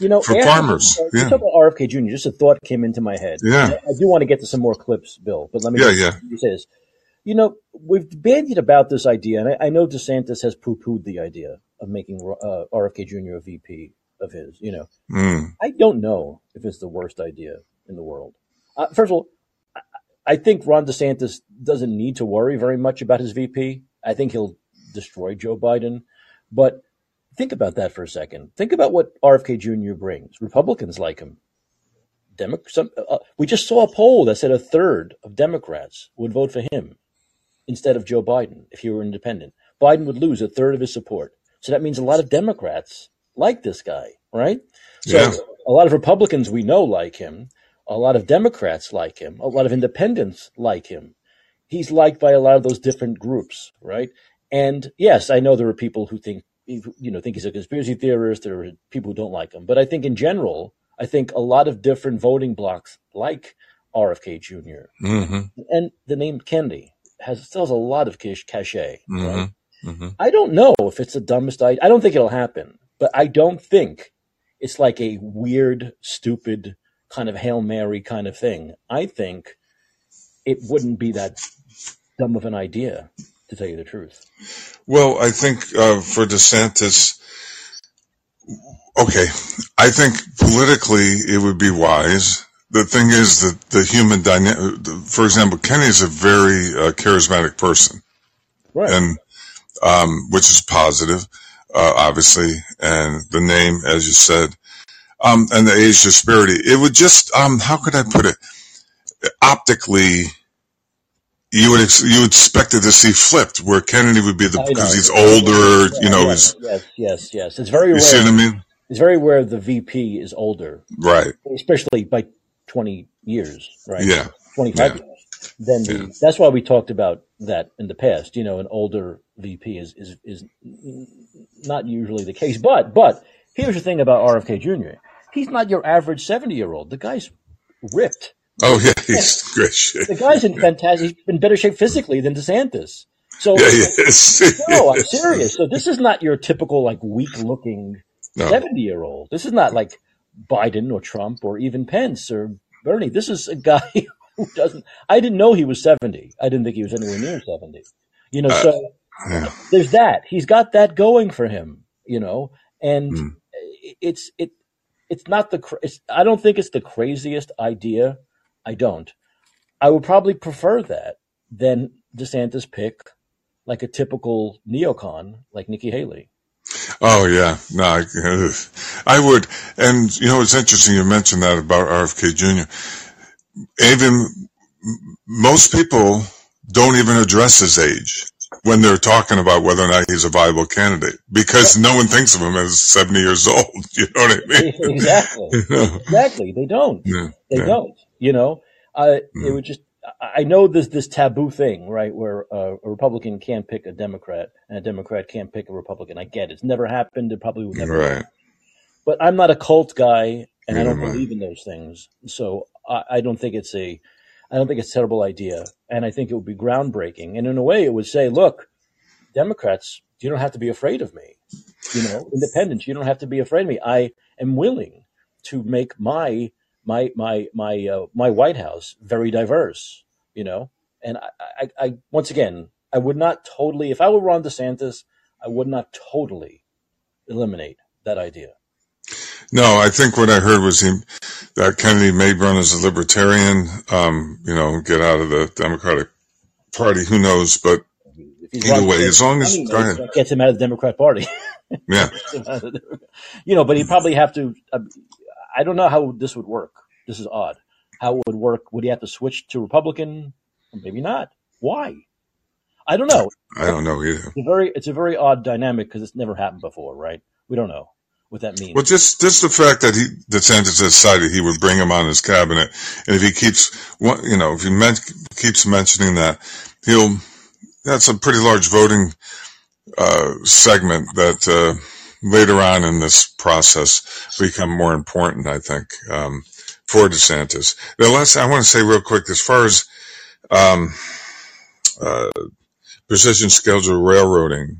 You know,
For
after-
farmers,
uh,
yeah.
You talk about RFK Jr. Just a thought came into my head.
Yeah.
I, do want to get to some more clips, Bill, but let me
Yeah,
just,
yeah.
let me say this. You know, we've bandied about this idea, and I, I know DeSantis has poo-pooed the idea of making uh, RFK Jr. a VP of his. You know,
Mm.
I don't know if it's the worst idea in the world. Uh, first of all, I, I think Ron DeSantis doesn't need to worry very much about his VP. I think he'll destroy Joe Biden, but think about that for a second. Think about what RFK Jr. brings. Republicans like him. Demo- some, uh, we just saw a poll that said a third of Democrats would vote for him instead of Joe Biden if he were independent. Biden would lose a third of his support. So that means a lot of Democrats like this guy, right? So
Yeah.
a lot of Republicans we know like him. A lot of Democrats like him. A lot of independents like him. He's liked by a lot of those different groups, right? And yes, I know there are people who think you know think he's a conspiracy theorist. There are people who don't like him, but I think in general, I think a lot of different voting blocks like RFK junior
hmm
and the name Kennedy has still has a lot of cache. cachet,
hmm
Right?
hmm
I don't know if it's the dumbest idea. I don't think it'll happen, but I don't think it's like a weird, stupid kind of hail mary kind of thing. I think it wouldn't be that dumb of an idea, to tell you the truth.
Well, I think uh, for DeSantis, okay, I think politically it would be wise. The thing is that the human dynamic, for example, Kenny is a very uh, charismatic person,
Right.
and um, which is positive, uh, obviously, and the name, as you said, um, and the age disparity. It would just, um, how could I put it? Optically, you would ex- you expect it to see flipped, where Kennedy would be the because he's older, you know,
yeah,
he's
yes, yes, yes. It's very
you see what I mean?
It's very rare the VP is older,
Right.
especially by 20 years, right?
Yeah.
25
Yeah.
years. Then the,
Yeah.
that's why we talked about that in the past. You know, an older VP is, is, is not usually the case. But, but here's the thing about RFK Jr. He's not your average 70 year old. The guy's ripped.
Oh yeah, he's great shape.
The guy's in fantastic, he's in better shape physically than DeSantis. So,
Yeah,
no, I'm serious. So this is not your typical like weak looking
No.
70 year old. This is not like Biden or Trump or even Pence or Bernie. This is a guy who doesn't, I didn't know he was 70. I didn't think he was anywhere near 70. You know,
Uh,
so
Yeah.
there's that. He's got that going for him, you know, and
Mm.
it's, it, it's not the, it's, I don't think it's the craziest idea. I don't. I would probably prefer that than DeSantis pick like a typical neocon like Nikki Haley.
Oh yeah, no, I, I would. And you know, it's interesting you mentioned that about RFK Jr. Even most people don't even address his age when they're talking about whether or not he's a viable candidate because no one thinks of him as 70 years old. You know what I mean?
exactly.
You know?
Exactly. They don't.
Yeah,
They
yeah.
don't. You know, uh, it
Mm.
would just. I know this this taboo thing, right, where uh, a Republican can't pick a Democrat and a Democrat can't pick a Republican. I get it. It's never happened. It probably would never.
Right.
But I'm not a cult guy, and I don't
I.
believe in those things. So I, I don't think it's a. I don't think it's a terrible idea, and I think it would be groundbreaking. And in a way, it would say, look, Democrats, you don't have to be afraid of me. You know, independents, you don't have to be afraid of me. I am willing to make my my my my uh, my White House very diverse. You know, and I, I, I once again, I would not totally. If I were Ron DeSantis, I would not totally eliminate that idea.
No, I think what I heard was he, that Kennedy may run as a libertarian, um, you know, get out of the Democratic Party. Who knows? But Either way, as long as- go ahead.
gets him out of the Democrat Party.
yeah,
you know, but he'd probably have to. Uh, I don't know how this would work. This is odd. How it would work? Would he have to switch to Republican? Maybe not. Why? I don't know.
I don't know either.
It's a very, it's a very odd dynamic because it's never happened before, right? We don't know what that means.
Well, just just the fact that he DeSantis decided he would bring him on his cabinet, and if he keeps, you know, if he men- keeps mentioning that, he'll. That's a pretty large voting uh, segment that uh, later on in this process become more important. I think um, for DeSantis. The last I want to say real quick, as far as um, uh, precision scheduled railroading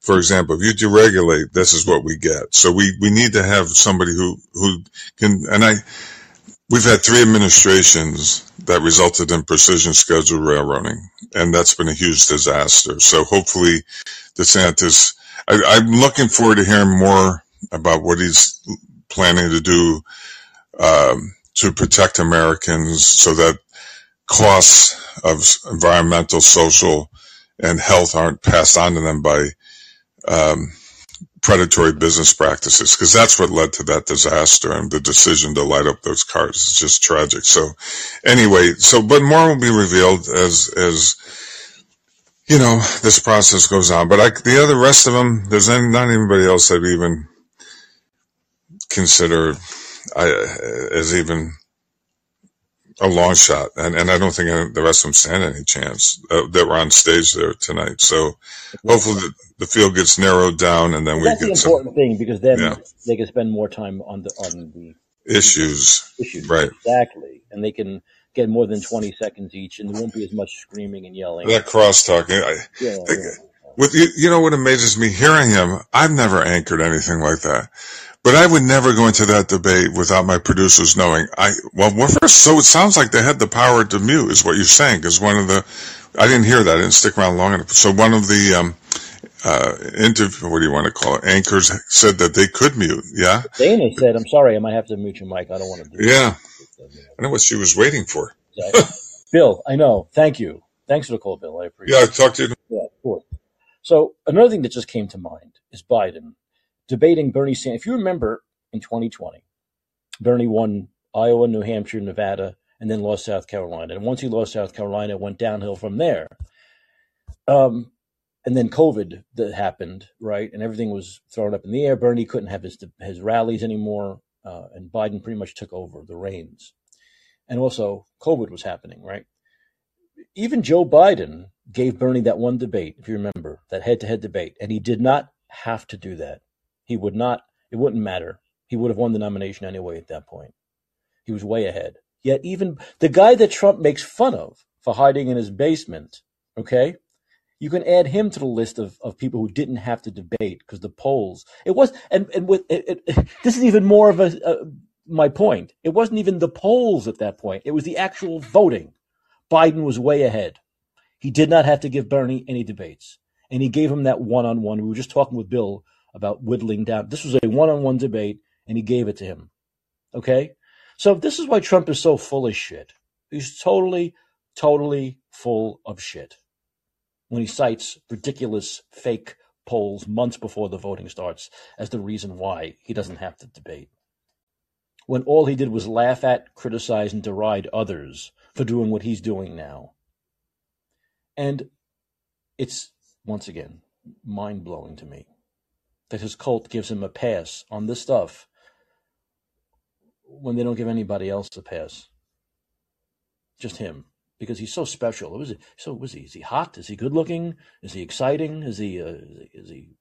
for example, if you deregulate, this is what we get. So we, we need to have somebody who, who can, and I, we've had three administrations that resulted in precision scheduled railroading, and that's been a huge disaster. So hopefully DeSantis, I, I'm looking forward to hearing more about what he's planning to do, um, to protect Americans so that costs of environmental, social, and health aren't passed on to them by um, predatory business practices because that's what led to that disaster and the decision to light up those cars is just tragic. So anyway, so but more will be revealed as as you know this process goes on. But I, the other rest of them, there's not anybody else I've even consider I, as even a long shot, and and I don't think the rest of them stand any chance uh, that were on stage there tonight. So hopefully the, the field gets narrowed down, and then we
That's the
get some
important thing because then
Yeah.
they can spend more time on the on the
issues.
issues.
Right.
Exactly. And they can get more than 20 seconds each and there won't be as much screaming and yelling.
That crosstalk. I,
Yeah,
I-
yeah.
with you, you know what amazes me hearing him. I've never anchored anything like that, but I would never go into that debate without my producers knowing. I well, first, so it sounds like they had the power to mute, is what you're saying. Because one of the, I didn't hear that. I didn't stick around long enough. So one of the um, uh, interview, what do you want to call it? Anchors said that they could mute. Yeah,
Dana said, I'm sorry, I might have to mute your mic. I don't want to do
yeah.
it.
I know what she was waiting for.
Bill, I know. Thank you. Thanks for the call, Bill. I appreciate it.
Yeah, I
it.
talked to you.
Yeah, course. So another thing that just came to mind is Biden debating Bernie Sanders. If you remember in 2020, Bernie won Iowa, New Hampshire, Nevada, and then lost South Carolina. And once he lost South Carolina, it went downhill from there. Um, and then COVID that happened, right? And everything was thrown up in the air. Bernie couldn't have his his rallies anymore, uh, and Biden pretty much took over the reins. And also, COVID was happening, right? Even Joe Biden gave Bernie that one debate, if you remember, that head to head debate, and he did not have to do that. He would not, it wouldn't matter. He would have won the nomination anyway at that point. He was way ahead. Yet, even the guy that Trump makes fun of for hiding in his basement, okay, you can add him to the list of, of people who didn't have to debate because the polls, it was, and, and with, it, it, this is even more of a, a, my point. It wasn't even the polls at that point, it was the actual voting. Biden was way ahead. He did not have to give Bernie any debates. And he gave him that one on one. We were just talking with Bill about whittling down. This was a one on one debate, and he gave it to him. Okay? So this is why Trump is so full of shit. He's totally, totally full of shit when he cites ridiculous fake polls months before the voting starts as the reason why he doesn't have to debate. When all he did was laugh at, criticize, and deride others for doing what he's doing now. And it's, once again, mind blowing to me that his cult gives him a pass on this stuff when they don't give anybody else a pass. Just him. Because he's so special. Was he, so was he? Is he hot? Is he good looking? Is he exciting? Is he? Uh, is he?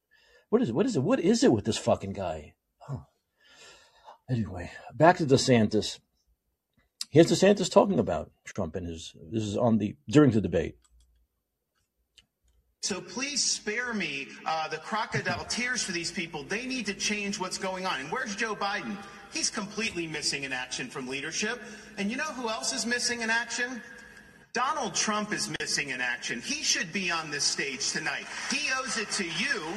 What is it? What is it? What is it with this fucking guy? Huh. Anyway, back to DeSantis. Here's DeSantis talking about Trump and his. This is on the during the debate.
So please spare me uh, the crocodile tears for these people. They need to change what's going on. And where's Joe Biden? He's completely missing in action from leadership. And you know who else is missing in action? Donald Trump is missing in action. He should be on this stage tonight. He owes it to you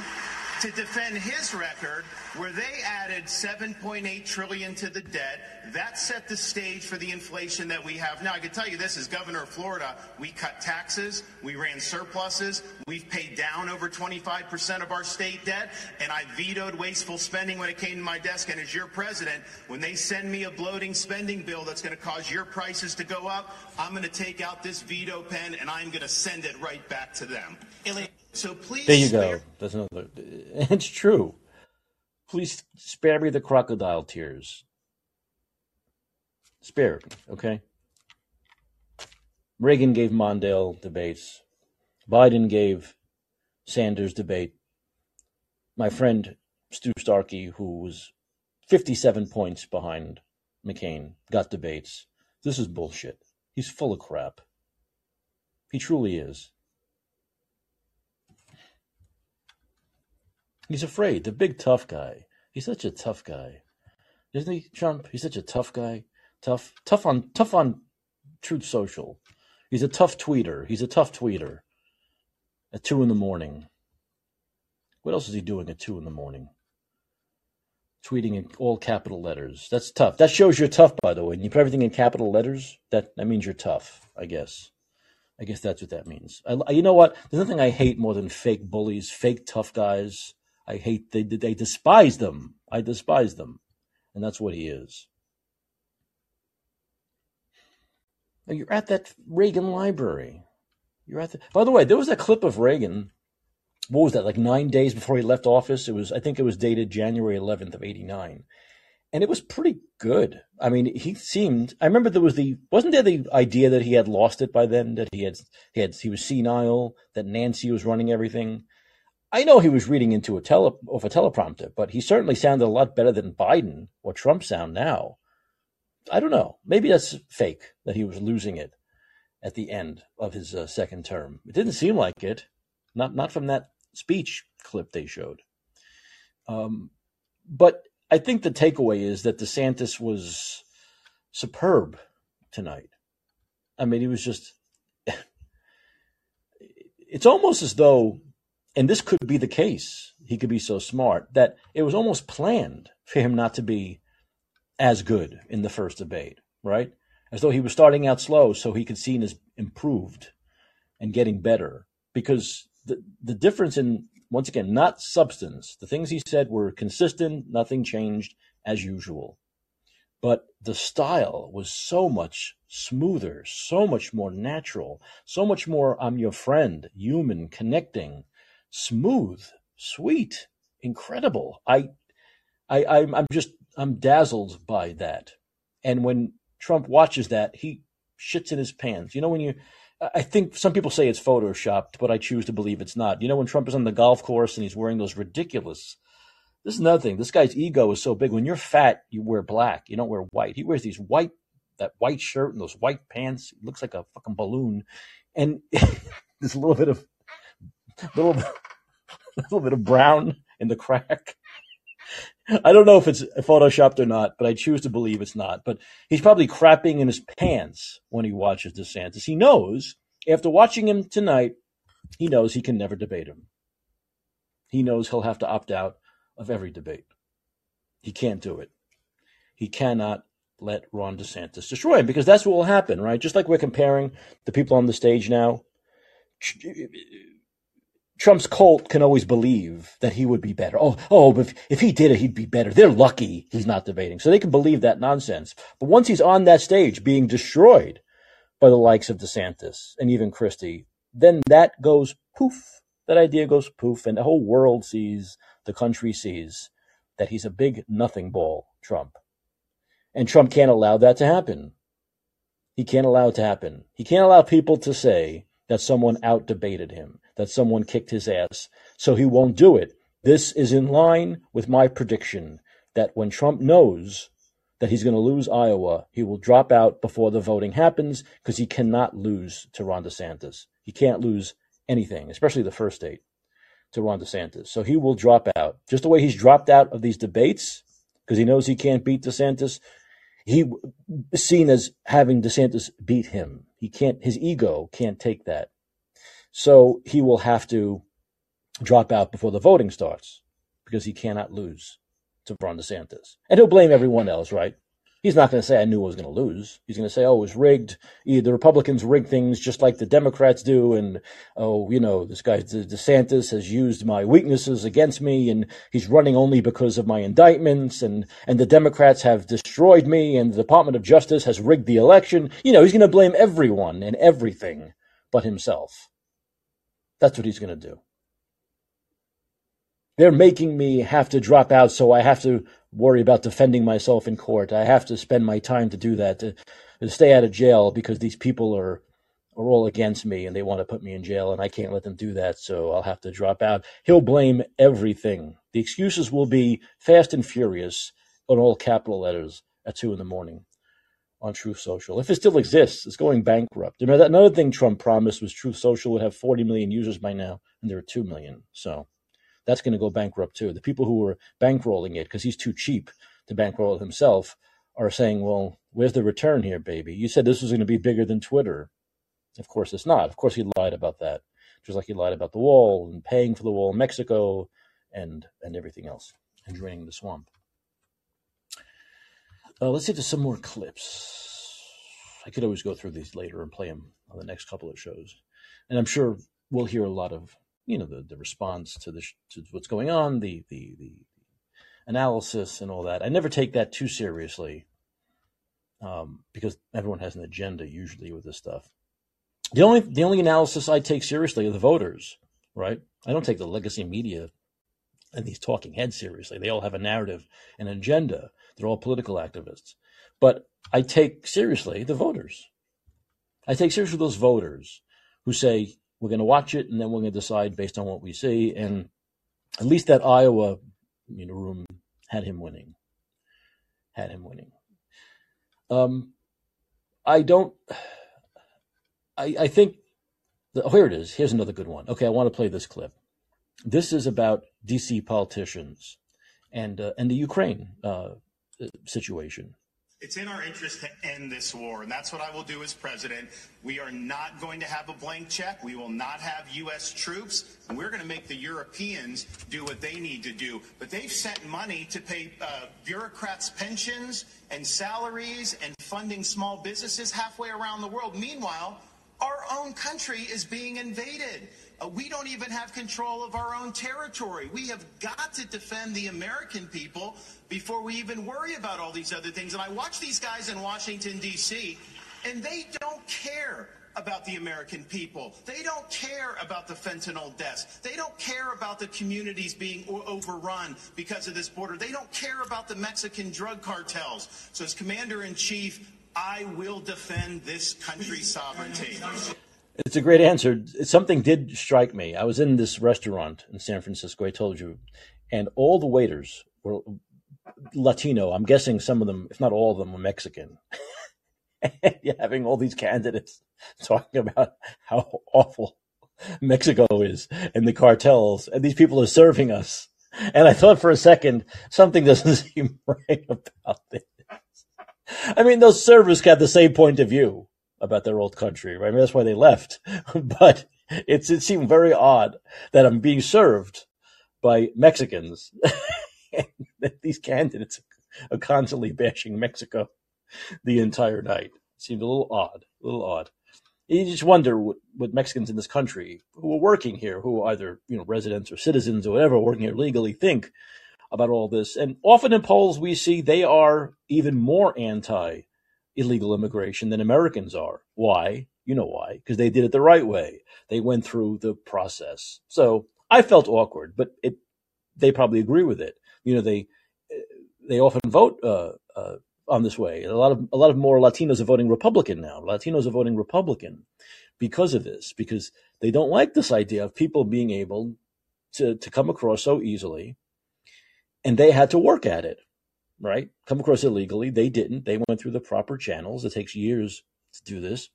to defend his record where they added 7.8 trillion to the debt. That set the stage for the inflation that we have now. I can tell you this as governor of Florida, we cut taxes, we ran surpluses, we've paid down over 25% of our state debt, and I vetoed wasteful spending when it came to my desk. And as your president, when they send me a bloating spending bill that's going to cause your prices to go up, I'm going to take out this veto pen and I'm going to send it right back to them. So please
There you
spare-
go. That's another. It's true. Please spare me the crocodile tears. Spare me, okay? Reagan gave Mondale debates. Biden gave Sanders debate. My friend Stu Starky, who was 57 points behind McCain, got debates. This is bullshit. He's full of crap. He truly is. He's afraid. The big tough guy. He's such a tough guy. Isn't he, Trump? He's such a tough guy. Tough tough on tough on Truth Social. He's a tough tweeter. He's a tough tweeter. At two in the morning. What else is he doing at two in the morning? Tweeting in all capital letters. That's tough. That shows you're tough, by the way. And you put everything in capital letters, that, that means you're tough, I guess. I guess that's what that means. I, you know what? There's nothing I hate more than fake bullies, fake tough guys. I hate they they despise them. I despise them, and that's what he is. Now, You're at that Reagan library. You're at the. By the way, there was that clip of Reagan. What was that? Like nine days before he left office. It was. I think it was dated January 11th of '89, and it was pretty good. I mean, he seemed. I remember there was the wasn't there the idea that he had lost it by then, that he had he had he was senile, that Nancy was running everything. I know he was reading into a tele off a teleprompter, but he certainly sounded a lot better than Biden or Trump sound now. I don't know. Maybe that's fake that he was losing it at the end of his uh, second term. It didn't seem like it. Not not from that speech clip they showed. Um, but I think the takeaway is that DeSantis was superb tonight. I mean, he was just. It's almost as though, and this could be the case, he could be so smart, that it was almost planned for him not to be as good in the first debate, right? As though he was starting out slow so he could see as improved and getting better. Because the, the difference in once again, not substance. The things he said were consistent, nothing changed as usual. But the style was so much smoother, so much more natural, so much more I'm your friend, human, connecting, smooth, sweet, incredible. I, I, I'm, I'm just, I'm dazzled by that. And when Trump watches that, he shits in his pants. You know, when you, I think some people say it's photoshopped, but I choose to believe it's not. You know, when Trump is on the golf course and he's wearing those ridiculous. This is another thing. This guy's ego is so big. When you're fat, you wear black. You don't wear white. He wears these white, that white shirt and those white pants. He looks like a fucking balloon, and there's a little bit of, little, little bit of brown in the crack. I don't know if it's photoshopped or not, but I choose to believe it's not. But he's probably crapping in his pants when he watches DeSantis. He knows, after watching him tonight, he knows he can never debate him. He knows he'll have to opt out of every debate. He can't do it. He cannot let Ron DeSantis destroy him because that's what will happen, right? Just like we're comparing the people on the stage now Trump's cult can always believe that he would be better. Oh, oh, if, if he did it, he'd be better. They're lucky he's not debating. So they can believe that nonsense. But once he's on that stage being destroyed by the likes of DeSantis and even Christie, then that goes poof. That idea goes poof, and the whole world sees, the country sees that he's a big nothing ball, Trump. And Trump can't allow that to happen. He can't allow it to happen. He can't allow people to say that someone out debated him that someone kicked his ass. So he won't do it. This is in line with my prediction that when Trump knows that he's going to lose Iowa, he will drop out before the voting happens because he cannot lose to Ron DeSantis. He can't lose anything, especially the first state, to Ron DeSantis. So he will drop out. Just the way he's dropped out of these debates because he knows he can't beat DeSantis. He seen as having DeSantis beat him. He can't. His ego can't take that. So he will have to drop out before the voting starts because he cannot lose to Ron DeSantis. And he'll blame everyone else, right? He's not going to say, I knew I was going to lose. He's going to say, oh, it was rigged. The Republicans rig things just like the Democrats do. And, oh, you know, this guy DeSantis has used my weaknesses against me and he's running only because of my indictments. And, and the Democrats have destroyed me and the Department of Justice has rigged the election. You know, he's going to blame everyone and everything but himself. That's what he's going to do. They're making me have to drop out, so I have to worry about defending myself in court. I have to spend my time to do that, to, to stay out of jail because these people are are all against me and they want to put me in jail and I can't let them do that, so I'll have to drop out. He'll blame everything. The excuses will be fast and furious on all capital letters at two in the morning on Truth Social. If it still exists, it's going bankrupt. Remember that another thing Trump promised was Truth Social would have 40 million users by now, and there are 2 million. So that's going to go bankrupt too. The people who were bankrolling it because he's too cheap to bankroll it himself are saying, well, where's the return here, baby? You said this was going to be bigger than Twitter. Of course it's not. Of course he lied about that. Just like he lied about the wall and paying for the wall in Mexico and and everything else and draining the swamp. Uh, let's get to some more clips. I could always go through these later and play them on the next couple of shows, and I'm sure we'll hear a lot of you know the, the response to the to what's going on, the the the analysis and all that. I never take that too seriously um, because everyone has an agenda usually with this stuff. The only the only analysis I take seriously are the voters, right? I don't take the legacy media and these talking heads seriously. They all have a narrative, an agenda They're all political activists. But I take seriously the voters. I take seriously those voters who say we're going to watch it and then we're going to decide based on what we see. And at least that Iowa you know, room had him winning. Had him winning. Um, I don't. I, I think. The, oh, here it is. Here's another good one. Okay, I want to play this clip. This is about DC politicians and uh, and the Ukraine uh, situation.
It's in our interest to end this war, and that's what I will do as president. We are not going to have a blank check. We will not have U.S. troops, and we're going to make the Europeans do what they need to do. But they've sent money to pay uh, bureaucrats' pensions and salaries and funding small businesses halfway around the world. Meanwhile, our own country is being invaded. Uh, we don't even have control of our own territory. We have got to defend the American people before we even worry about all these other things. And I watch these guys in Washington, D.C., and they don't care about the American people. They don't care about the fentanyl deaths. They don't care about the communities being overrun because of this border. They don't care about the Mexican drug cartels. So as commander in chief, I will defend this country's sovereignty.
It's a great answer. Something did strike me. I was in this restaurant in San Francisco, I told you, and all the waiters were Latino. I'm guessing some of them, if not all of them, were Mexican. You're having all these candidates talking about how awful Mexico is and the cartels, and these people are serving us. And I thought for a second, something doesn't seem right about this. I mean, those servers had the same point of view about their old country, right? I mean, that's why they left. but it's, it seemed very odd that I'm being served by Mexicans. These candidates are constantly bashing Mexico the entire night. It seemed a little odd, a little odd. You just wonder what, what Mexicans in this country who are working here, who are either you know residents or citizens or whatever, working here legally, think about all this. And often in polls, we see they are even more anti illegal immigration than Americans are. Why? You know why? Because they did it the right way. They went through the process. So I felt awkward, but it, they probably agree with it. You know, they, they often vote, uh, uh, on this way. A lot of, a lot of more Latinos are voting Republican now. Latinos are voting Republican because of this, because they don't like this idea of people being able to, to come across so easily and they had to work at it right? Come across illegally. They didn't. They went through the proper channels. It takes years to do this.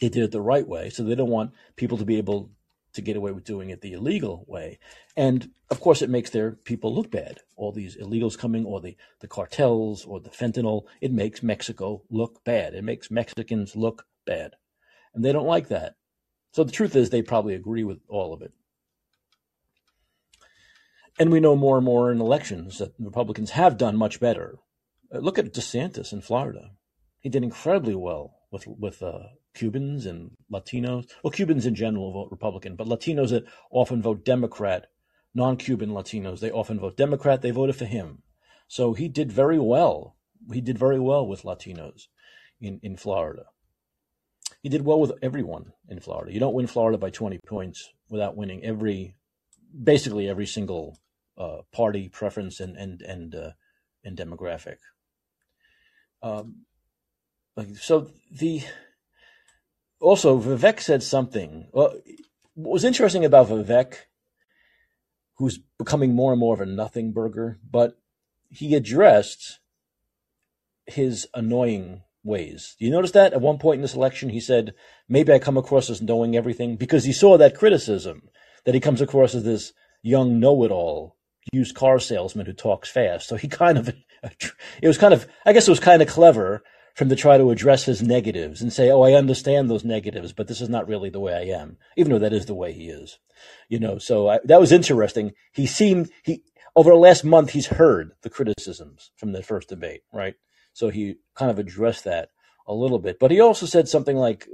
They did it the right way. So they don't want people to be able to get away with doing it the illegal way. And of course, it makes their people look bad. All these illegals coming, or the, the cartels, or the fentanyl, it makes Mexico look bad. It makes Mexicans look bad. And they don't like that. So the truth is, they probably agree with all of it. And we know more and more in elections that Republicans have done much better. Uh, look at DeSantis in Florida. He did incredibly well with with uh, Cubans and Latinos. Well, Cubans in general vote Republican, but Latinos that often vote Democrat, non-Cuban Latinos, they often vote Democrat. They voted for him, so he did very well. He did very well with Latinos in in Florida. He did well with everyone in Florida. You don't win Florida by 20 points without winning every, basically every single uh, party preference and and and uh, and demographic. Um, so the also Vivek said something. Well, what was interesting about Vivek, who's becoming more and more of a nothing burger, but he addressed his annoying ways. Do you notice that at one point in this election he said, maybe I come across as knowing everything because he saw that criticism that he comes across as this young know-it-all used car salesman who talks fast. So he kind of, it was kind of, I guess it was kind of clever for him to try to address his negatives and say, "Oh, I understand those negatives, but this is not really the way I am," even though that is the way he is. You know, so I, that was interesting. He seemed he over the last month he's heard the criticisms from the first debate, right? So he kind of addressed that a little bit, but he also said something like,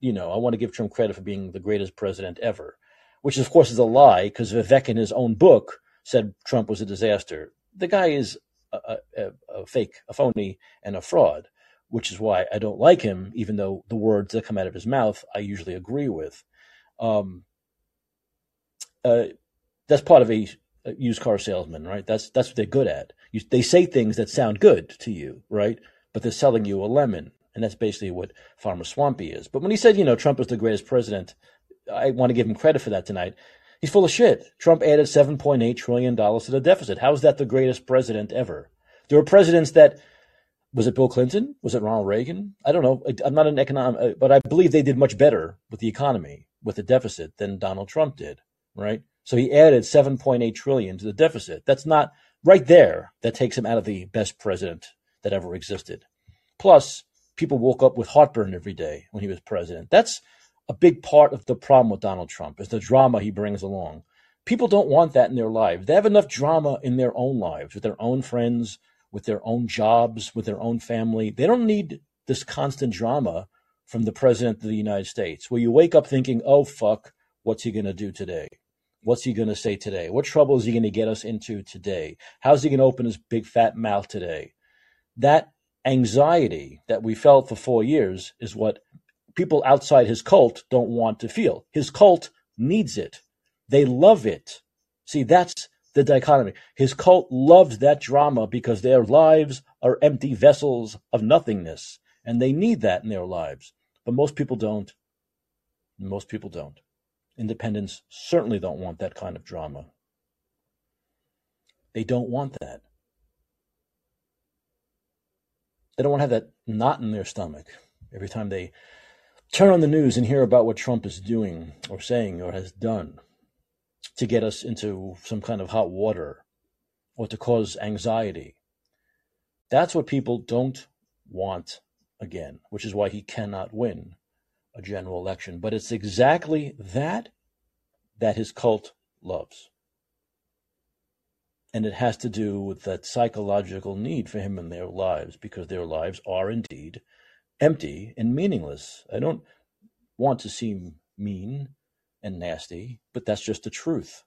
you know, I want to give Trump credit for being the greatest president ever, which of course is a lie because Vivek in his own book said Trump was a disaster. The guy is a, a, a, fake, a phony, and a fraud, which is why I don't like him, even though the words that come out of his mouth I usually agree with. Um, uh, that's part of a uh, used car salesman, right? That's that's what they're good at. You, they say things that sound good to you, right? But they're selling you a lemon, and that's basically what Ramaswamy is. But when he said, you know, Trump is the greatest president, I want to give him credit for that tonight. He's full of shit. Trump added seven point eight trillion dollars to the deficit. How is that the greatest president ever? There were presidents that was it Bill Clinton? Was it Ronald Reagan? I don't know. I'm not an economic, uh, but I believe they did much better with the economy with the deficit than Donald Trump did, right? So he added 7.8 trillion to the deficit. That's not right there. That takes him out of the best president that ever existed. Plus, people woke up with heartburn every day when he was president. That's a big part of the problem with Donald Trump is the drama he brings along. People don't want that in their lives. They have enough drama in their own lives with their own friends, with their own jobs, with their own family. They don't need this constant drama from the president of the United States where you wake up thinking, oh, fuck, what's he going to do today? What's he going to say today? What trouble is he going to get us into today? How's he going to open his big fat mouth today? That anxiety that we felt for four years is what people outside his cult don't want to feel. His cult needs it. They love it. See, that's the dichotomy. His cult loved that drama because their lives are empty vessels of nothingness, and they need that in their lives. But most people don't. Most people don't. Independents certainly don't want that kind of drama. They don't want that. They don't want to have that knot in their stomach every time they turn on the news and hear about what Trump is doing or saying or has done to get us into some kind of hot water or to cause anxiety. That's what people don't want again, which is why he cannot win a general election. But it's exactly that that his cult loves. And it has to do with that psychological need for him in their lives because their lives are indeed empty and meaningless. I don't want to seem mean and nasty, but that's just the truth.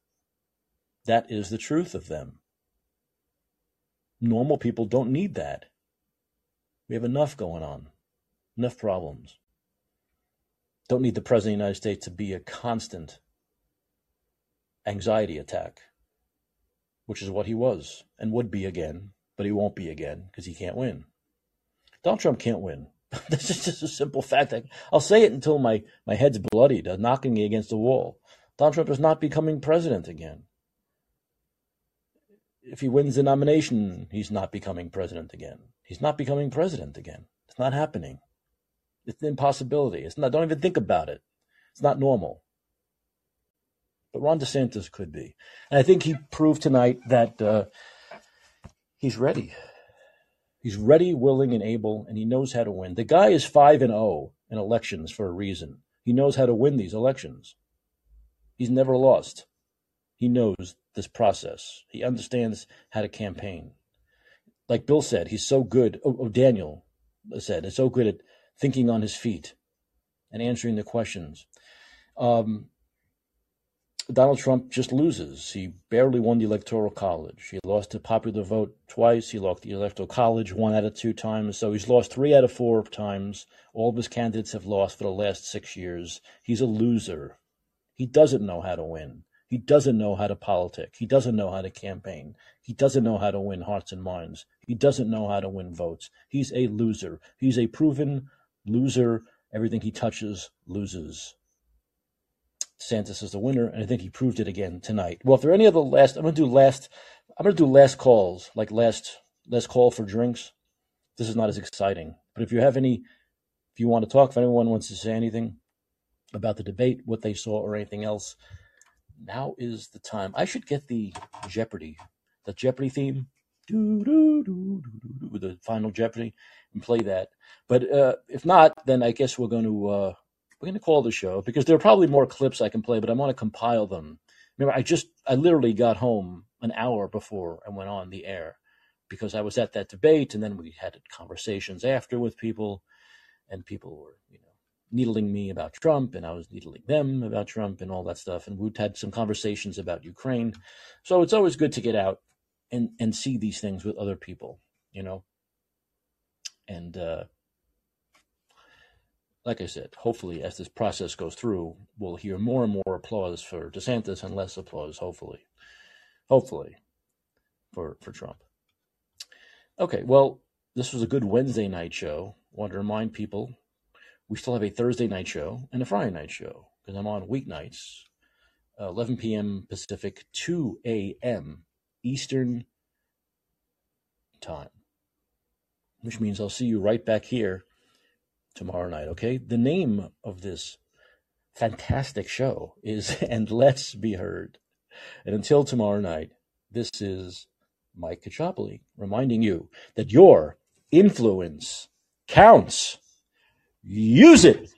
That is the truth of them. Normal people don't need that. We have enough going on, enough problems. Don't need the President of the United States to be a constant anxiety attack, which is what he was and would be again, but he won't be again because he can't win. Donald Trump can't win. this is just a simple fact. I'll say it until my, my head's bloodied, uh, knocking me against the wall. Donald Trump is not becoming president again. If he wins the nomination, he's not becoming president again. He's not becoming president again. It's not happening. It's an impossibility. It's not. Don't even think about it. It's not normal. But Ron DeSantis could be, and I think he proved tonight that uh, he's ready. He's ready, willing, and able, and he knows how to win. The guy is five and zero oh in elections for a reason. He knows how to win these elections. He's never lost. He knows this process. He understands how to campaign. Like Bill said, he's so good. Oh, oh Daniel said, he's so good at thinking on his feet and answering the questions. Um, Donald Trump just loses. He barely won the Electoral College. He lost the popular vote twice. He lost the Electoral College one out of two times. So he's lost three out of four times. All of his candidates have lost for the last six years. He's a loser. He doesn't know how to win. He doesn't know how to politic. He doesn't know how to campaign. He doesn't know how to win hearts and minds. He doesn't know how to win votes. He's a loser. He's a proven loser. Everything he touches loses. Santos is the winner, and I think he proved it again tonight. Well, if there are any other last, I'm gonna do last. I'm gonna do last calls, like last last call for drinks. This is not as exciting, but if you have any, if you want to talk, if anyone wants to say anything about the debate, what they saw, or anything else, now is the time. I should get the Jeopardy, the Jeopardy theme, do do do do do, the final Jeopardy, and play that. But uh, if not, then I guess we're going to. Uh, we're going to call the show because there are probably more clips I can play, but I want to compile them. Remember, I just, I literally got home an hour before I went on the air because I was at that debate and then we had conversations after with people and people were, you know, needling me about Trump and I was needling them about Trump and all that stuff. And we'd had some conversations about Ukraine. So it's always good to get out and, and see these things with other people, you know, and, uh, like I said, hopefully, as this process goes through, we'll hear more and more applause for DeSantis and less applause, hopefully, hopefully, for for Trump. Okay, well, this was a good Wednesday night show. Want to remind people we still have a Thursday night show and a Friday night show because I'm on weeknights, uh, 11 p.m. Pacific, 2 a.m. Eastern time, which means I'll see you right back here tomorrow night. Okay, the name of this fantastic show is And Let's Be Heard. And until tomorrow night, this is Mike Caccioppoli reminding you that your influence counts. Use it.